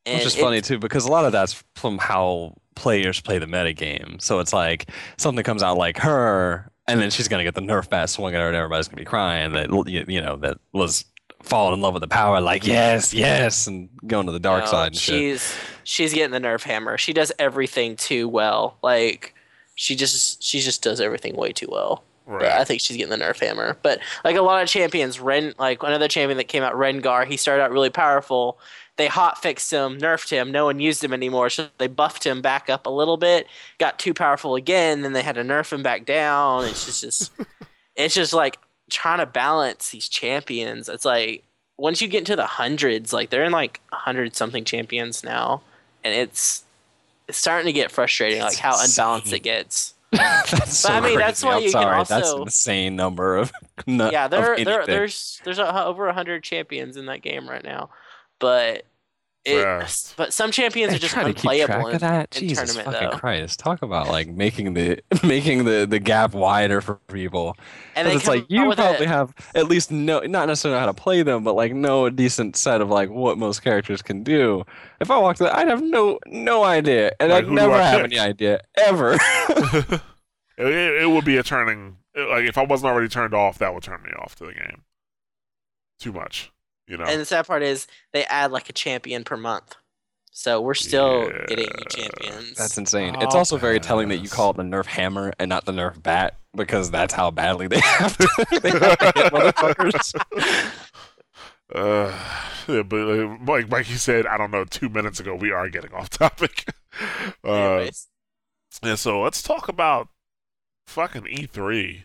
And Which is it- funny too, because a lot of that's from how players play the metagame. So it's like something comes out like her, and then she's gonna get the nerf bat swung at her, and everybody's gonna be crying that you you know that was falling in love with the power, like yes, yes, and going to the dark No, side and shit. she's she's getting the nerf hammer. She does everything too well. Like she just she just does everything way too well. But I think she's getting the nerf hammer. But like a lot of champions, Ren like another champion that came out, Rengar, he started out really powerful. They hot fixed him, nerfed him. No one used him anymore, so they buffed him back up a little bit. Got too powerful again, then they had to nerf him back down. It's just, just <laughs> it's just like trying to balance these champions. It's like once you get into the hundreds, like they're in like a hundred something champions now, and it's it's starting to get frustrating, like how It's unbalanced it gets. <laughs> that's so I mean, that's crazy. why I'm you can sorry, That's also- an insane number of <laughs> yeah, there, there, there's there's over a hundred champions in that game right now, but it, Fast. <laughs> but some champions Hey, are just try to keep unplayable. track in- of that. in Jesus tournament, fucking though. Christ! Talk about like making the <laughs> making the the gap wider for people. And it's like you with a- probably have at least know not necessarily know how to play them, but like know a decent set of like what most characters can do. If I walked, I'd have no no idea, and Like, I'd never have pick? any idea ever. <laughs> it, it would be a turning. Like if I wasn't already turned off, that would turn me off to the game. Too much, you know. And the sad part is they add like a champion per month, so we're still getting new champions. That's insane. It's also very telling that you call it the Nerf hammer and not the Nerf bat because that's how badly they <laughs> have to, <laughs> they have to hit motherfuckers. <laughs> Uh, yeah, but uh, like like you said, I don't know. Two minutes ago, we are getting off topic. Uh, Anyways, yeah, so let's talk about fucking E three.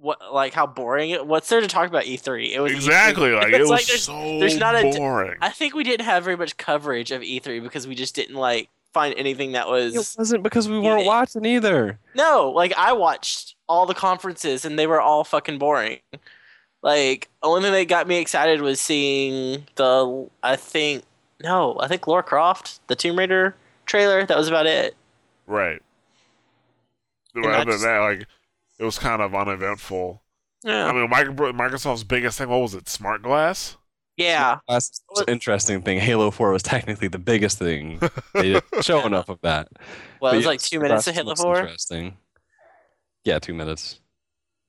What like how boring it? What's there to talk about E3? It was E3. Exactly, like <laughs> it It's was there's- so there's not a d- boring. I think we didn't have very much coverage of E3 because we just didn't like find anything that was It was wasn't because we weren't Yeah. watching either. no. Like I watched all the conferences and they were all fucking boring. Like only thing that got me excited was seeing the I think no I think Lara Croft the Tomb Raider trailer. That was about it. right. And Other than that's- that, like it was kind of uneventful. Yeah, I mean, Microsoft's biggest thing. What was it? Smart glass. yeah. That's the interesting thing. Halo 4 was technically the biggest thing. They didn't <laughs> show enough of that. Well, it was yeah, like two minutes to that's Halo what's Four. Interesting. Yeah, two minutes.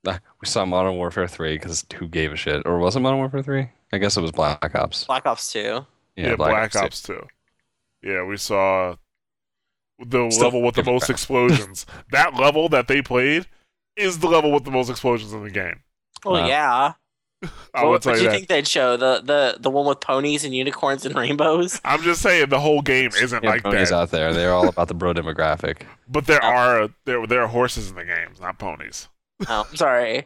We saw Modern Warfare 3 because who gave a shit? Or was it Modern Warfare 3? I guess it was Black Ops. Black Ops Two. Yeah, Black, too. Ops Two. Yeah, we saw the Still level with the most back. explosions. <laughs> that level that they played is the level with the most explosions in the game. Well, Wow. yeah. <laughs> I what would tell what you do you that. think they'd show? The the the one with ponies and unicorns and rainbows? <laughs> I'm just saying the whole game isn't Yeah, like ponies that. out there. They're all about the bro demographic. <laughs> But there Oh. are there there are horses in the games, not ponies. oh, I'm sorry.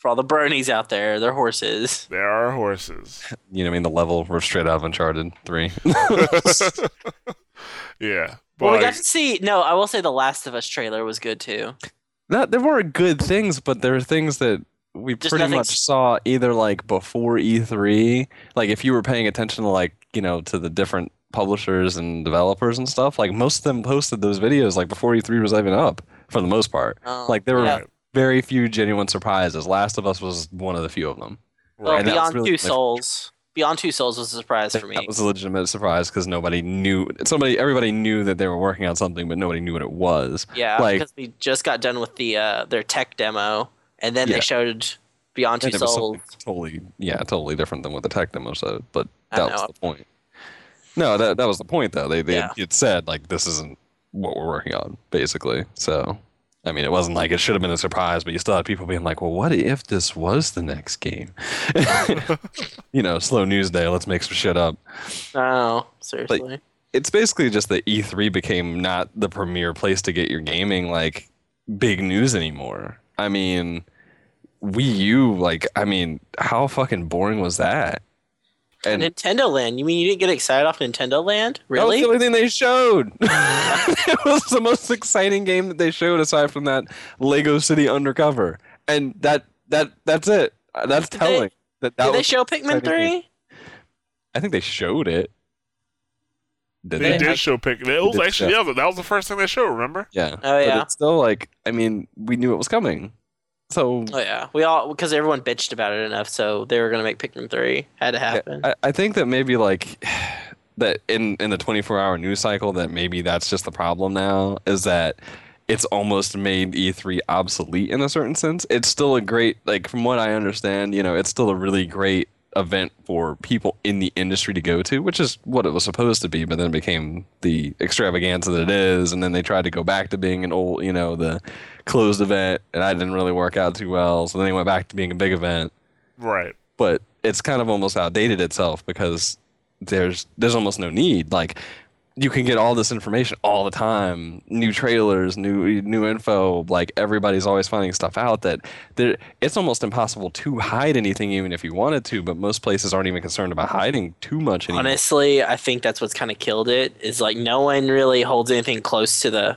For all the bronies out there, they're horses. There are horses. You know what I mean? The level were straight out of Uncharted 3. yeah. But well, we got to see. No, I will say the Last of Us trailer was good too. Not, there were good things, but there are things that we Just pretty much saw either like before E3, like if you were paying attention to like, you know, to the different publishers and developers and stuff, like most of them posted those videos like before E3 was even up for the most part. Um, Like there were yeah. very few genuine surprises. Last of Us was one of the few of them. Well, and that was Beyond really Two my- Souls. Beyond Two Souls was a surprise for me. That was a legitimate surprise because nobody knew. Somebody, everybody knew that they were working on something, but nobody knew what it was. yeah, like- because we just got done with the uh, their tech demo, and then Yeah. they showed Beyond Two Souls. totally, yeah, totally different than what the tech demo said. But that was the point. No, that that was the point though. They they Yeah. had, had said like this isn't what we're working on, basically. So, I mean, it wasn't like it should have been a surprise, but you still had people being like, "Well, what if this was the next game?" <laughs> <laughs> you know, slow news day. Let's make some shit up. Oh, seriously. It's basically just that E3 became not the premier place to get your gaming like big news anymore. I mean, Wii U, like, I mean, how fucking boring was that? And Nintendo Land. You mean you didn't get excited off Nintendo Land? That was the only thing they showed. <laughs> <laughs> it was the most exciting game that they showed aside from that Lego City Undercover, and that that that's it. Uh, That's Did they- telling. that that Did they show Pikmin. Three? I think they showed it. Did They they? did show Pikmin. It was actually show. yeah, that was the first thing they showed. Remember? Yeah. Oh, But yeah. it's still like, I mean, we knew it was coming. So Oh yeah, we all because everyone bitched about it enough, so they were gonna make Pikmin three. Had to happen. I, I think that maybe like <sighs> that in in the 24 hour news cycle that maybe that's just the problem now is that it's almost made E3 obsolete in a certain sense. It's still a great like from what I understand, you know, it's still a really great event for people in the industry to go to, which is what it was supposed to be, but then it became the extravaganza that it is, and then they tried to go back to being an old, you know, the closed event, and I didn't really work out too well. So then they went back to being a big event Right. but it's kind of almost outdated itself because there's there's almost no need like you can get all this information all the time new trailers new new info like everybody's always finding stuff out that there it's almost impossible to hide anything even if you wanted to but most places aren't even concerned about hiding too much anymore. Honestly, I think that's what's kind of killed it. Is like no one really holds anything close to the.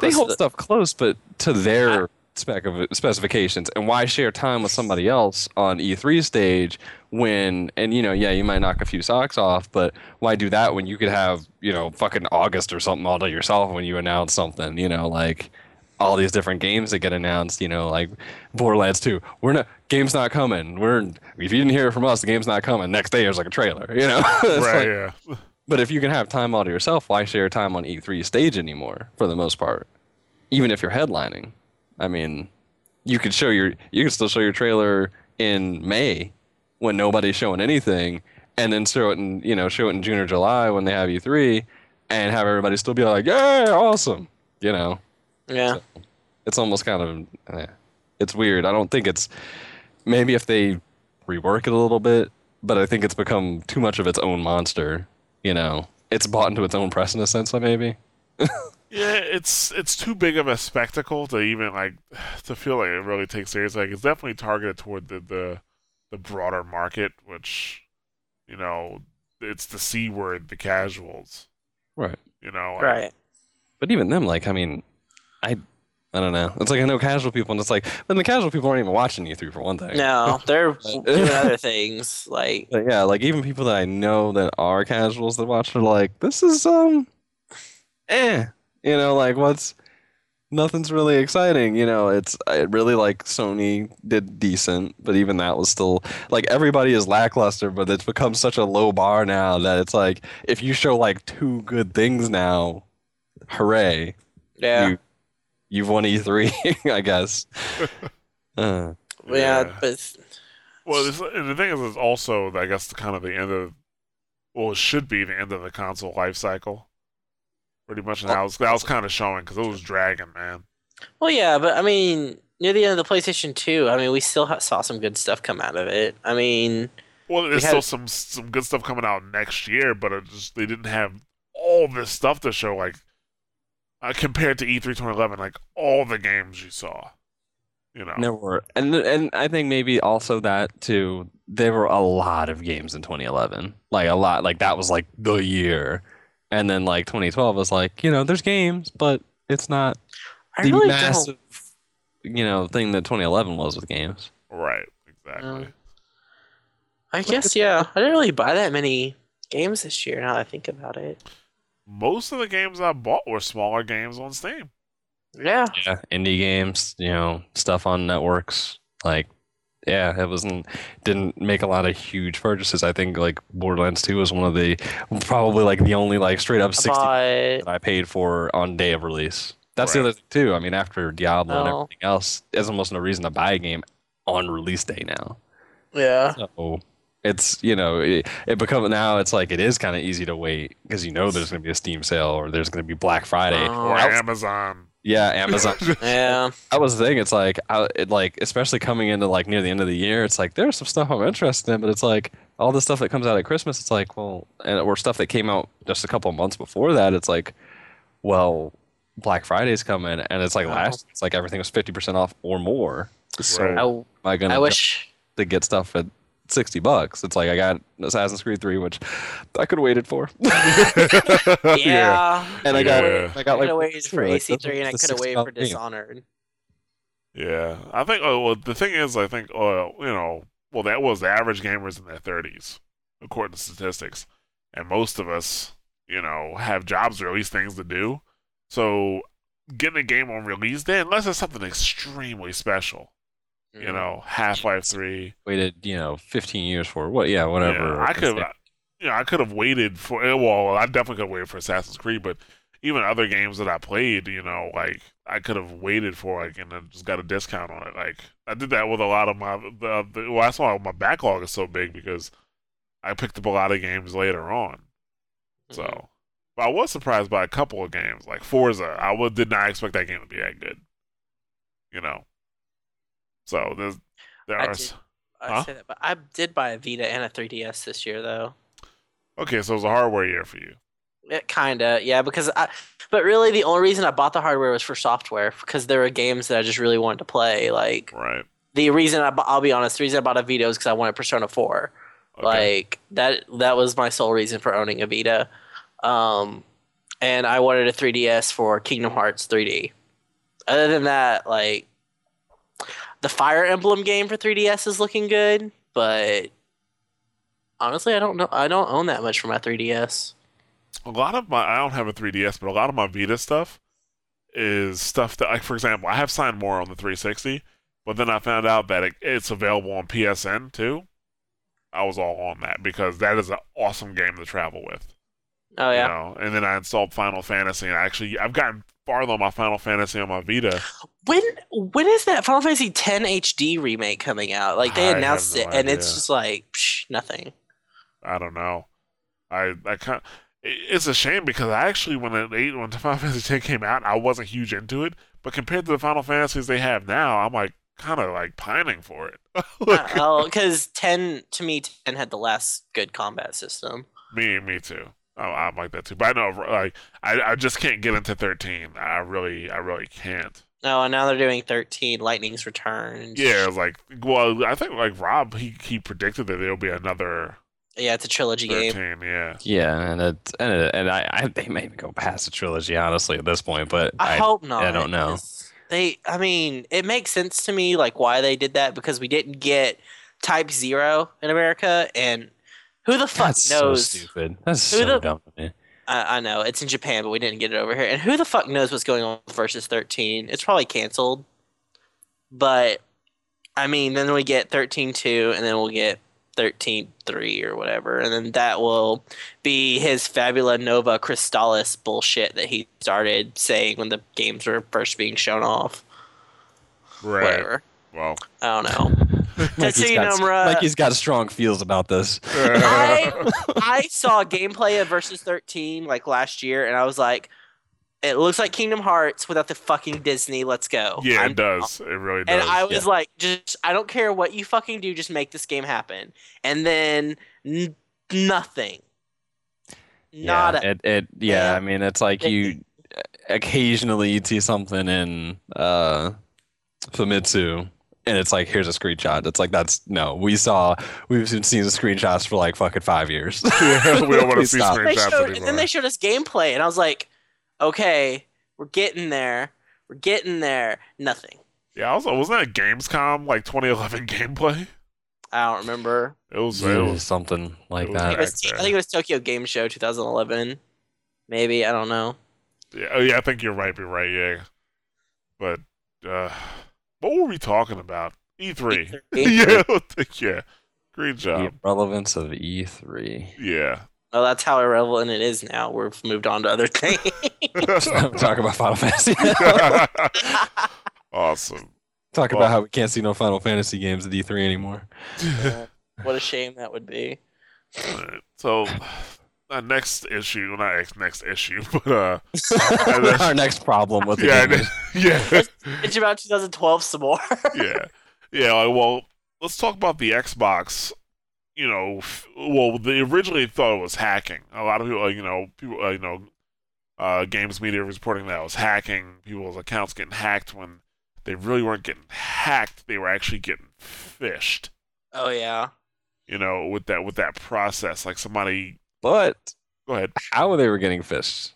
They hold the- stuff close but to their spec of specifications and why share time with somebody else on E3 stage when and you know yeah you might knock a few socks off but why do that when you could have you know fucking August or something all to yourself when you announce something you know like all these different games that get announced you know like Borderlands 2 we're not game's not coming we're if you didn't hear it from us the game's not coming next day there's like a trailer you know <laughs> right. like- yeah. But if you can have time all to yourself, why share time on E3 stage anymore? For the most part, even if you're headlining, I mean, you could show your you can still show your trailer in May when nobody's showing anything, and then show it in you know show it in June or July when they have E3, and have everybody still be like, yeah, awesome, you know. Yeah, It's almost kind of eh, it's weird. I don't think it's maybe if they rework it a little bit, but I think it's become too much of its own monster. You know, it's bought into its own press in a sense, maybe. <laughs> Yeah, it's it's too big of a spectacle to even like <sighs> to feel like it really takes serious. Like it's definitely targeted toward the the, the broader market, which you know it's the c word, the casuals. Right. You know, like, right. But even them, like, I mean, I, I don't know. It's like I know casual people, and it's like, but the casual people aren't even watching E3 for one thing. No, <laughs> they're doing other things like But <laughs> yeah, like even people that I know that are casuals that watch are like, this is um, eh, you know, like what's nothing's really exciting. You know, it's I really like Sony did decent, but even that was still like everybody is lackluster. But it's become such a low bar now that it's like if you show like two good things now, hooray, yeah, you you've won E3, <laughs> I guess. <laughs> Uh, yeah, Yeah. but Well, this, and the thing is, it's also I guess kind of the end of well, it should be the end of the console life cycle. Pretty much, and that was that was kind of showing because it was dragging, man. well, yeah, but I mean, near the end of the PlayStation Two, I mean, we still ha- saw some good stuff come out of it. I mean, Well, there's had- still some some good stuff coming out next year, but it just they didn't have all this stuff to show like uh, compared to E3 2011, like all the games you saw. You know, There were, and and I think maybe also that too. There were a lot of games in 2011, like a lot. Like that was like the year, and then like 2012 was like you know there's games, but it's not I the really massive don't. you know thing that 2011 was with games. right? Exactly. Um, I guess yeah, I didn't really buy that many games this year. Now that I think about it, Most of the games I bought were smaller games on Steam. yeah, Yeah, indie games, you know, stuff on networks. Like, yeah, it wasn't didn't make a lot of huge purchases. I think like Borderlands 2 was one of the probably like the only like straight up 60 bought. that I paid for on day of release. That's the other thing too. I mean, after Diablo and Oh. everything else, there's almost no reason to buy a game on release day now. Yeah, So it's you know it, it becomes now it's like it is kind of easy to wait because you know there's going to be a Steam sale or there's going to be Black Friday. Oh. Or Amazon. yeah, Amazon. <laughs> yeah. That was the thing. It's like, I, it like, especially coming into like near the end of the year, it's like there's some stuff I'm interested in, but it's like all the stuff that comes out at Christmas. It's like, well, and or stuff that came out just a couple of months before that. It's like, well, Black Friday's coming, and it's like Oh. last, it's like everything was fifty percent off or more. So Right. I, am I gonna I wish. to get stuff at sixty bucks? It's like I got Assassin's Creed three, which I could have waited for, <laughs> Yeah, and I got, Yeah. I I got could like have waited for like, AC3 and I could have waited for $60 game. Dishonored. Yeah, I think. Oh, well, the thing is, I think, uh, you know, well, that was the average gamers in their thirties, according to statistics, and most of us you know, have jobs or at least things to do. So getting a game on release day, unless it's something extremely special, you Mm. know, Half Life Three. Waited, you know, 15 years for. What? Yeah, whatever. Yeah, I could, you know, I could have waited for. eh, Well, I definitely could have waited for Assassin's Creed, but even other games that I played, you know, like I could have waited for, like, and then just got a discount on it. Like I did that with a lot of my. The, the, well, that's why my backlog is so big because I picked up a lot of games later on. Mhm. So, but I was surprised by a couple of games, like Forza. I would, did not expect that game to be that good. You know. So there's there I are. did- I Huh? say that, but I did buy a Vita and a 3DS this year, though. Okay, so it was a hardware year for you. It kinda, yeah, because I. But really, the only reason I bought the hardware was for software because there were games that I just really wanted to play. Like Right. the reason I, I'll be honest, the reason I bought a Vita was because I wanted Persona 4. Okay. Like that that was my sole reason for owning a Vita. Um and I wanted a 3DS for Kingdom Hearts 3D. Other than that, like the Fire Emblem game for 3DS is looking good, but honestly, I don't know I don't own that much for my 3DS. a lot of my I don't have a 3DS, but a lot of my Vita stuff is stuff that, like for example, I have Sine Mora on the 360, but then I found out that it, it's available on PSN too. I was all on that because that is an awesome game to travel with. Oh You yeah. know? And then I installed Final Fantasy, and actually I've gotten farther on my Final Fantasy on my Vita. When when is that Final Fantasy 10 HD remake coming out? Like they I announced no it and it's just like psh, nothing. I don't know. I I kind it's a shame because I actually when it eight when <laughs> Final Fantasy X came out, I wasn't huge into it. But compared to the Final Fantasies they have now, I'm like kind of like pining for it. <laughs> Uh, like, Oh, because 10 to me 10 had the last good combat system. me, me too. Oh, I, I'm like that too. But I know, like, I, I just can't get into 13. I really, I really can't. Oh, and now they're doing 13 Lightning's Return. Yeah, like, well, I think like Rob, he he predicted that there'll be another Yeah, it's a trilogy game. 13. Yeah, Yeah, and it, and it, and I, I they may even go past the trilogy honestly at this point, but I, I, hope not. I don't know. They, I mean, it makes sense to me like why they did that because we didn't get Type Zero in America, and who the fuck that's knows? so stupid. That's Who so the- dumb to me. I, I know it's in Japan, but we didn't get it over here. And who the fuck knows what's going on with versus 13? It's probably canceled. But I mean, then we get 13.2, and then we'll get 13.3 or whatever, and then that will be his Fabula Nova Crystallis bullshit that he started saying when the games were first being shown off. right. Whatever. Well, I don't know. Like he's, Tetsuya got, Nomura- like he's got strong feels about this. <laughs> I- I saw gameplay of Versus 13 like last year, and I was like, it looks like Kingdom Hearts without the fucking Disney. Let's go. yeah, I'm it does. It really does. And. I was like, just I don't care what you fucking do, just make this game happen. And then n- nothing. Not yeah, it, it yeah, Yeah. I mean it's like you occasionally you'd see something in uh Famitsu and it's like here's a screenshot. It's like that's no, we saw we've seen, seeing the screenshots for like fucking five years. <laughs> Yeah, we don't want to <laughs> see stop. they screenshots showed, and then they showed us gameplay, and I was like, okay, we're getting there. We're getting there. Nothing. yeah, also wasn't that a Gamescom like 2011 gameplay? I don't remember. It was. It was something like it was I think, that. was. I think it was Tokyo Game Show 2011. Maybe I don't know. Yeah, oh yeah, I think you're right. You're right. Yeah, but uh, what were we talking about? E3. E3. <laughs> yeah, <laughs> yeah. Great The job. relevance of E E3. Yeah. Well, that's how irrelevant it is now. We've moved on to other <laughs> things. Talk about Final Fantasy. awesome. Talk Well- about how we can't see no Final Fantasy games at E3 anymore. Uh, what a shame that would be. Alright, So, uh, next issue, well, not next issue, <laughs> but uh, <laughs> Our next problem with the yeah, game is <laughs> yeah, It's about 2012 some more. yeah, yeah. Like, well, let's talk about the Xbox. You know, f- well, they originally thought it was hacking. A lot of people, you know, people, uh, you know, uh, games media was reporting that it was hacking. People's accounts getting hacked when they really weren't getting hacked. They were actually getting phished. oh yeah. You know, with that with that process, like somebody. But Go ahead. how they were getting phished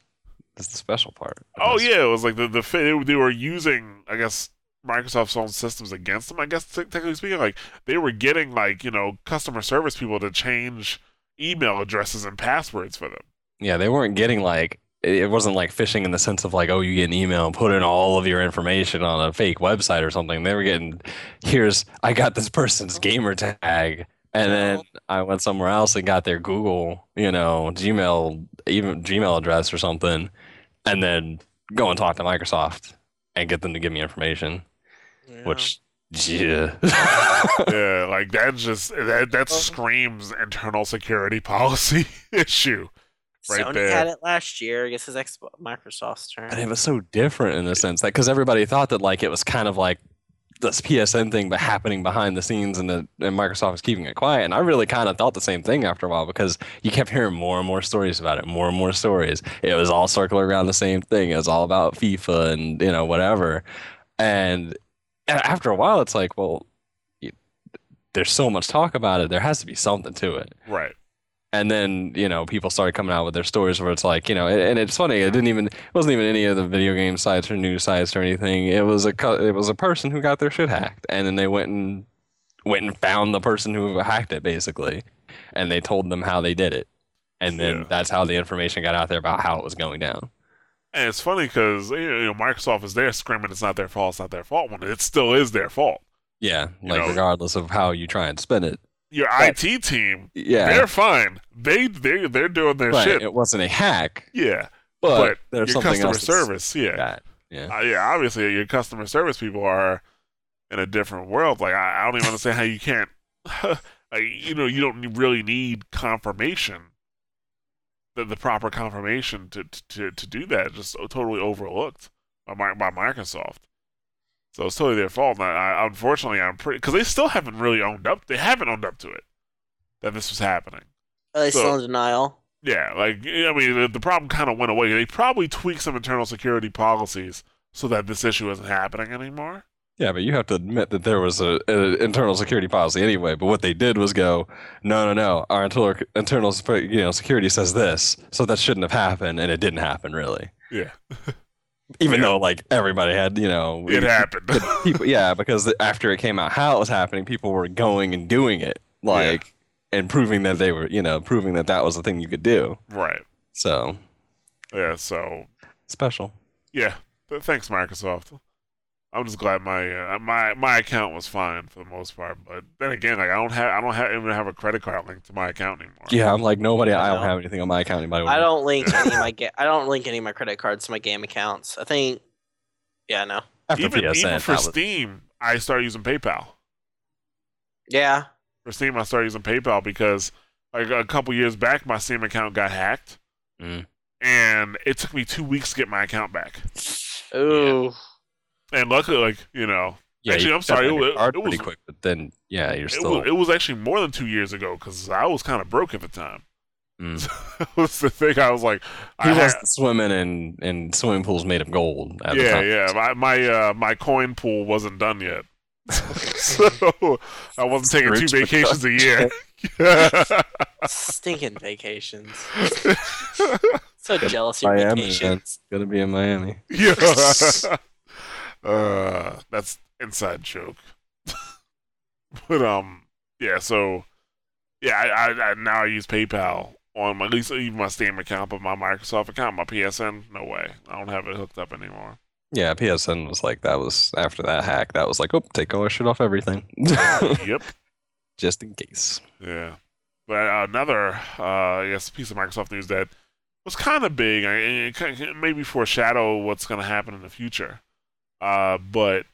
is the special part. Oh this. yeah, it was like the the they were using I guess Microsoft's own systems against them. I guess technically speaking, like they were getting like you know customer service people to change email addresses and passwords for them. Yeah, they weren't getting like it it wasn't like phishing in the sense of like, oh, you get an email and put in all of your information on a fake website or something. They were getting, here's I got this person's gamer tag, and then I went somewhere else and got their Google, you know, Gmail, even Gmail address or something, and then go and talk to Microsoft and get them to give me information. Yeah. Which, yeah, <laughs> <laughs> yeah, like that just that that screams internal security <laughs> policy issue. right Sony there. had it last year. I guess it's Xbox, Microsoft's turn. But it was so different in the sense that because everybody thought that like it was kind of like this PSN thing, but happening behind the scenes, and, the, and Microsoft was keeping it quiet. And I really kind of thought the same thing after a while because you kept hearing more and more stories about it, more and more stories. It was all circling around the same thing. It was all about FIFA and you know whatever. And after a while, it's like, well, there's so much talk about it. There has to be something to it Right. And then you know people started coming out with their stories where it's like you know and, it's funny it didn't even it wasn't even any of the video game sites or news sites or anything. It was a it was a person who got their shit hacked and then they went and went and found the person who hacked it basically and they told them how they did it. And then Yeah. that's how the information got out there about how it was going down. And it's funny because you know Microsoft is there screaming it's not their fault, it's not their fault when it still is their fault. yeah You like know- regardless of how you try and spin it Your Right. IT team, yeah they're fine. They they they're doing their right. shit. it wasn't a hack yeah, but, but there's your customer service, yeah, got- yeah uh, yeah. Obviously, your customer service people are in a different world. Like I, I don't even understand how you can't. <laughs> like, you know, you don't really need confirmation. The, the proper confirmation to, to to do that just totally overlooked by by Microsoft. So it's totally their fault. And I, I, unfortunately, I'm pretty because they still haven't really owned up. They haven't owned up to it that this was happening. Are they so- still in denial? Yeah, like I mean, the, the problem kind of went away. They probably tweaked some internal security policies so that this issue isn't happening anymore. Yeah, but you have to admit that there was a, a internal security policy anyway. But what they did was go, no, no, no. Our internal internal you know security says this, so that shouldn't have happened, and it didn't happen really. Yeah, <laughs> Even Yeah. though like everybody had, you know, it <laughs> happened. <laughs> people, yeah, because after it came out how it was happening, people were going and doing it, like, and proving that they were, you know, proving that that was the thing you could do. right. So Yeah. So special. yeah, th- thanks Microsoft. I'm just glad my uh, my my account was fine for the most part. But then again, like I don't have I don't have, even have a credit card linked to my account anymore. Yeah, I'm like nobody. I don't have anything on my account. Anybody? I don't link any of my ga- I don't link any of my credit cards to my game accounts. I think. Yeah, no. After even PSN, even for was- Steam, I started using PayPal. Yeah. For Steam, I started using PayPal because like a couple years back, my Steam account got hacked. Mm. and it took me two weeks to get my account back. Ooh. And luckily, like you know, Yeah, Actually, you I'm sorry, back it your wa- card it pretty was- quick, but then yeah, you're it still. was, it was actually more than two years ago because I was kind of broke at the time. Mm. <laughs> That was the thing. I was like, He I was had- swimming in, in swimming pools made of gold. At yeah, time. yeah. My my uh, my coin pool wasn't done yet, <laughs> so I wasn't taking two vacations a year. <laughs> Stinking vacations. So jealous of your Miami, man. vacations. Gonna be in Miami. yeah. Uh, that's inside joke. <laughs> but um, yeah. So yeah, I, I, I now I use PayPal on my at least even my Steam account, but my Microsoft account, my PSN, no way. I don't have it hooked up anymore. Yeah, PSN was like that was after that hack. That was like, oh, take all our shit off everything, <laughs> yep. just in case. Yeah. But uh, another, uh, I guess, piece of Microsoft news that was kind of big, and it of maybe foreshadow what's going to happen in the future. Uh, but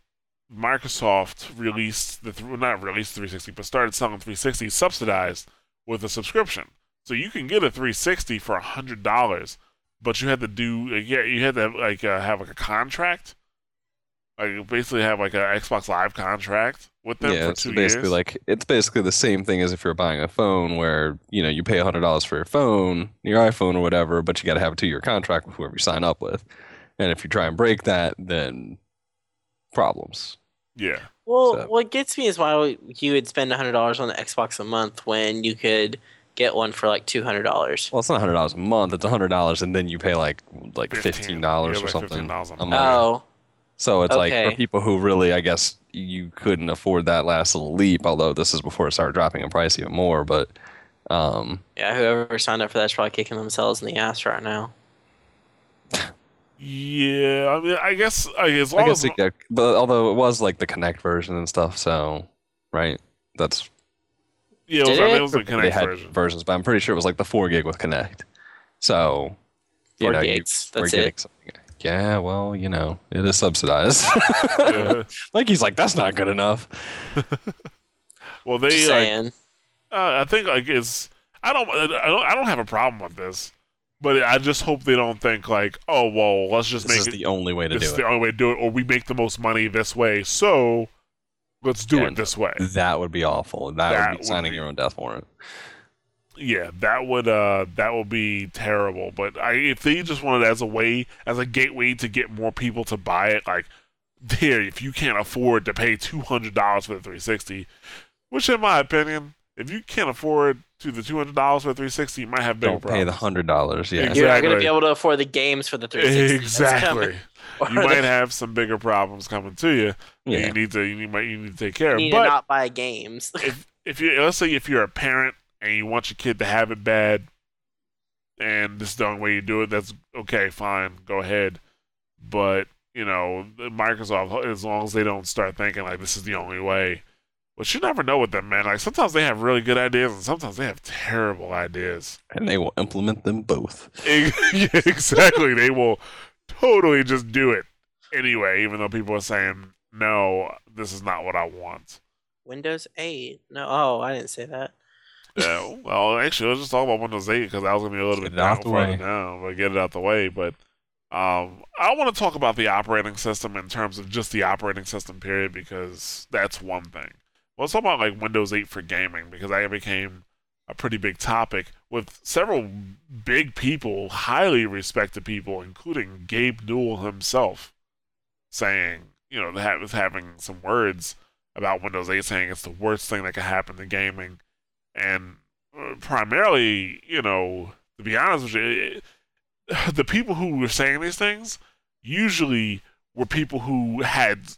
Microsoft released the th- well, not released 360, but started selling 360 subsidized with a subscription. So you can get a 360 for hundred dollars, but you had to do yeah, you had to like uh, have like a contract, like basically have like a Xbox Live contract with them yeah, for it's basically years. like it's basically the same thing as if you're buying a phone, where you know you pay hundred dollars for your phone, your iPhone or whatever, but you got to have a two-year contract with whoever you sign up with, and if you try and break that, then problems. yeah. Well, So- what gets me is why you would spend hundred dollars on the Xbox a month when you could get one for like two hundred dollars. Well, it's not hundred dollars a month; it's hundred dollars, and then you pay like like fifteen dollars yeah, or like something. a a month. month. Oh, So it's like for people who really, I guess, you couldn't afford that last little leap. Although this is before it started dropping in price even more, but Um, Yeah, whoever signed up for that's probably kicking themselves in the ass right now. Yeah, I mean, I guess I, as I guess as it, yeah, but although it was like the Kinect version and stuff, so right, that's yeah, it was, Did I mean, it? it was the they Kinect had version. versions, but I'm pretty sure it was like the four gig with Kinect. So, you Four know, you- gigs, we're that's getting it. something. Yeah, well, you know, it is subsidized. <laughs> Yeah. <laughs> like he's like, that's not good enough. Well, they Just like, saying. uh, I think like it's I don't I don't I don't have a problem with this, but I just hope they don't think like oh well let's just This is make it the only way to this do is it. the only way to do it or we make the most money this way so let's do it this way. That would be awful. That, That would be signing be- your own death warrant. Yeah, that would uh that would be terrible. But I if they just wanted it as a way as a gateway to get more people to buy it, like there, if you can't afford to pay two hundred dollars for the 360, which in my opinion, if you can't afford to the two hundred dollars for the 360, you might have bigger Don't pay the hundred dollars. Yeah. Exactly. You're not going to be able to afford the games for the 360. Exactly. <laughs> You Or might the- have some bigger problems coming to you. Yeah. You need to you need, you need to take care you of. need But to not buy games. <laughs> if if you let's say if you're a parent and you want your kid to have it bad, and this is the only way you do it, that's okay, fine, go ahead. But you know, Microsoft, as long as they don't start thinking like this is the only way, but you never know with them, man. Like sometimes they have really good ideas, and sometimes they have terrible ideas. And they will implement them both. <laughs> exactly. they will totally just do it anyway, even though people are saying no, this is not what I want. Windows 8. No, oh, I didn't say that. Yeah, well, actually, let's just talk about Windows 8 because I was gonna be a little Get bit out down the farther way. down, but get it out the way. But um, I want to talk about the operating system in terms of just the operating system period because that's one thing. Well, talk about like Windows 8 for gaming because that became a pretty big topic with several big people, highly respected people, including Gabe Newell himself, saying, you know, that was having some words about Windows 8, saying it's the worst thing that could happen to gaming. And uh, primarily, you know, to be honest with you, it, the people who were saying these things usually were people who had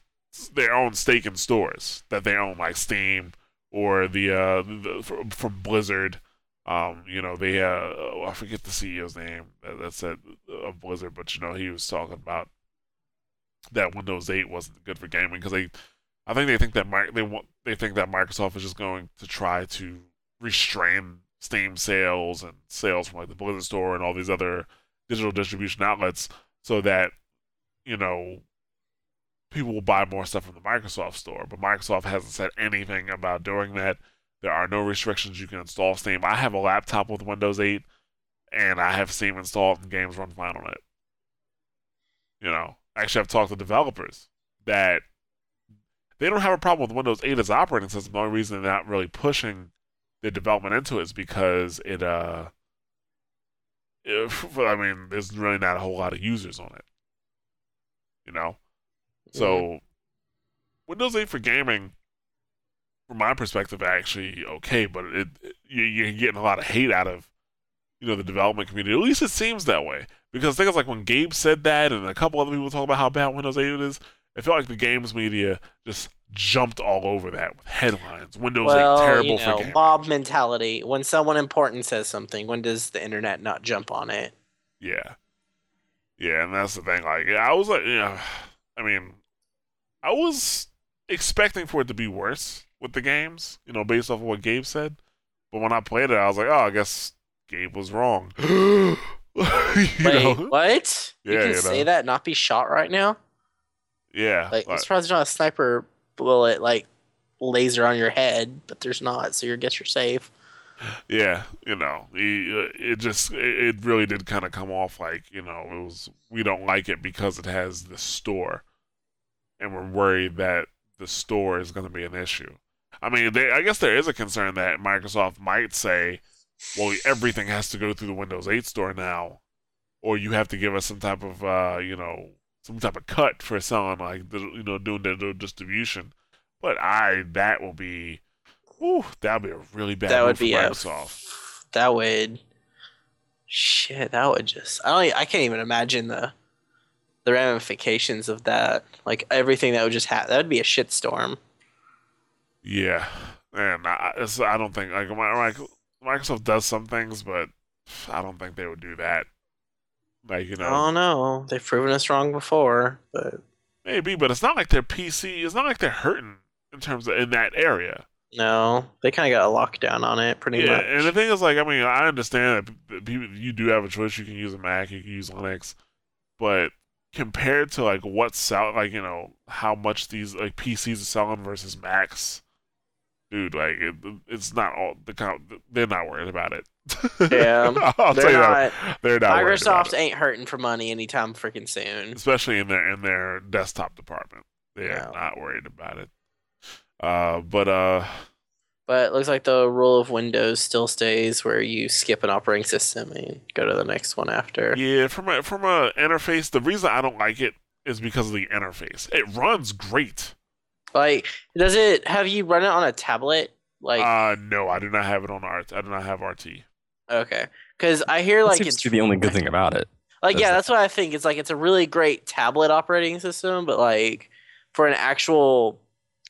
their own stake in stores that they own, like Steam or the uh the, from, Blizzard. Um, you know, they uh, oh, I forget the CEO's name that, that said of Blizzard, but you know, he was talking about that Windows 8 wasn't good for gaming because they, I think they think that Mi- they want they think that Microsoft is just going to try to restrain Steam sales and sales from like the Blizzard store and all these other digital distribution outlets so that you know people will buy more stuff from the Microsoft store. But Microsoft hasn't said anything about doing that. There are no restrictions you can install Steam. I have a laptop with Windows 8 and I have Steam installed and games run fine on it. You know, actually I've talked to developers that they don't have a problem with Windows 8 as operating system. The only reason they're not really pushing the development into it is because it uh if, I mean there's really not a whole lot of users on it. You know? So Windows 8 for gaming from my perspective actually okay, but it, it you, you're getting a lot of hate out of you know the development community. At least it seems that way. Because things like when Gabe said that and a couple other people talk about how bad Windows 8 is, it felt like the games media just jumped all over that with headlines. Windows well, 8 terrible you know, for mob mentality. When someone important says something, when does the internet not jump on it? Yeah. Yeah, and that's the thing. Like, I was like, yeah, I mean, I was expecting for it to be worse with the games, you know, based off of what Gabe said. But when I played it, I was like, oh, I guess Gabe was wrong. <gasps> you Wait, know? what? you can you say know. that, and not be shot right now. Yeah. Like, I'm like- surprised there's not a sniper bullet like laser on your head, but there's not, so you guess you're safe. Yeah, you know, he, uh, it just, it, really did kind of come off like, you know, it was, we don't like it because it has the store. And we're worried that the store is going to be an issue. I mean, they, I guess there is a concern that Microsoft might say, well, everything has to go through the Windows 8 store now, or you have to give us some type of, uh, you know, some type of cut for selling, like, the, you know, doing the distribution. But I, that will be, whew, that would be a really bad that would for be a, Microsoft. that would shit. That would just I don't. I can't even imagine the the ramifications of that. Like everything that would just happen. That would be a shitstorm. Yeah, and I, I don't think like Mi- like Microsoft does some things, but I don't think they would do that. Like you know, I don't know. They've proven us wrong before, but maybe, but it's not like their PC. It's not like they're hurting in terms of in that area. No, they kind of got a lockdown on it, pretty yeah, much. and the thing is, like, I mean, I understand that people, you do have a choice. You can use a Mac, you can use Linux, but compared to like what's sell, like you know how much these like PCs are selling versus Macs, dude, like it, it's not all the count. They're not worried about it. Yeah, <laughs> I'll they're tell you not. that they're not. worried Microsoft ain't hurting for money anytime freaking soon. especially in their in their desktop department. They're No. not worried about it. Uh, but uh, But it looks like the rule of Windows still stays where you skip an operating system and go to the next one after. yeah, from a from a interface, the reason I don't like it is because of the interface. It runs great. Like, does it have you run it on a tablet? Like, uh, no, I do not have it on RT. I do not have RT. okay, because I hear That like seems it's to be the only good thing about it. like yeah, that's what I think. It's like it's a really great tablet operating system, but like for an actual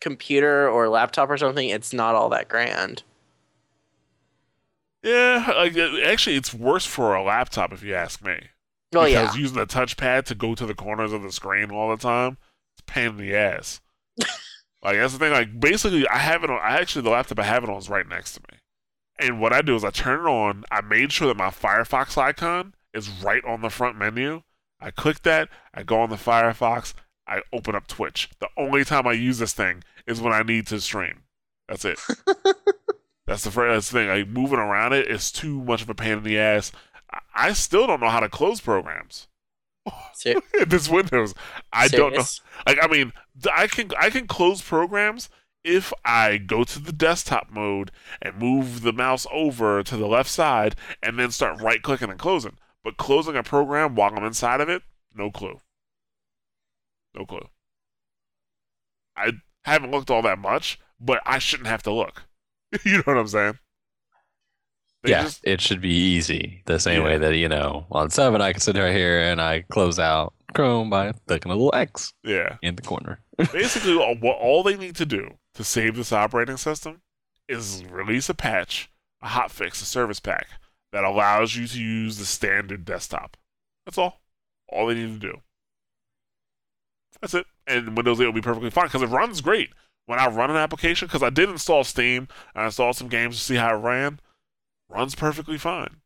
computer or laptop or something, it's not all that grand. Yeah, like actually, it's worse for a laptop if you ask me. Oh yeah, because using the touchpad to go to the corners of the screen all the time, it's a pain in the ass. <laughs> like that's the thing. Like basically, I have it on. I actually the laptop I have it on is right next to me, and what I do is I turn it on. I made sure that my Firefox icon is right on the front menu. I click that. I go on the Firefox. I open up Twitch. The only time I use this thing is when I need to stream. That's it. <laughs> that's the first thing. Like moving around it is too much of a pain in the ass. I- I still don't know how to close programs. Ser- <laughs> this Windows. I don't know. Like, I mean, I can I can close programs if I go to the desktop mode and move the mouse over to the left side and then start right clicking and closing. But closing a program while I'm inside of it, no clue. No clue. I haven't looked all that much, but I shouldn't have to look. <laughs> you know what I'm saying? They yeah, just- it should be easy. The same Yeah. way that you know on seven, I can sit right here and I close out Chrome by clicking a little X yeah. in the corner. <laughs> Basically, what all they need to do to save this operating system is release a patch, a hotfix, a service pack that allows you to use the standard desktop. That's all. All they need to do. That's it. And Windows 8 will be perfectly fine because it runs great. When I run an application, because I did install Steam, and I installed some games to see how it ran, runs perfectly fine.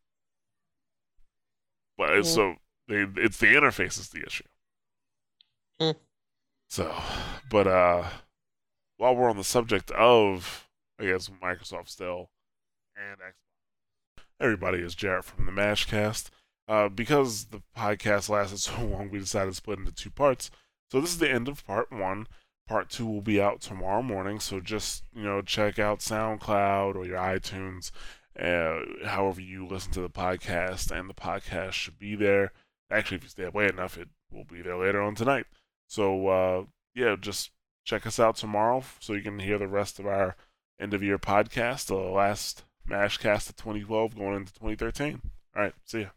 But it's Yeah. so they, it's the interface is the issue. Hmm. So, but uh, while we're on the subject of, I guess Microsoft still and Xbox, everybody is Jarret from the Mashcast. Uh, because the podcast lasted <laughs> so long, we decided to split into two parts. So this is the end of part one. Part two will be out tomorrow morning. So just you know, check out SoundCloud or your iTunes, uh, however you listen to the podcast, and the podcast should be there. Actually, if you stay late enough, it will be there later on tonight. So uh, yeah, just check us out tomorrow so you can hear the rest of our end of year podcast, the last Mashcast of 2012 going into 2013. All right, see ya.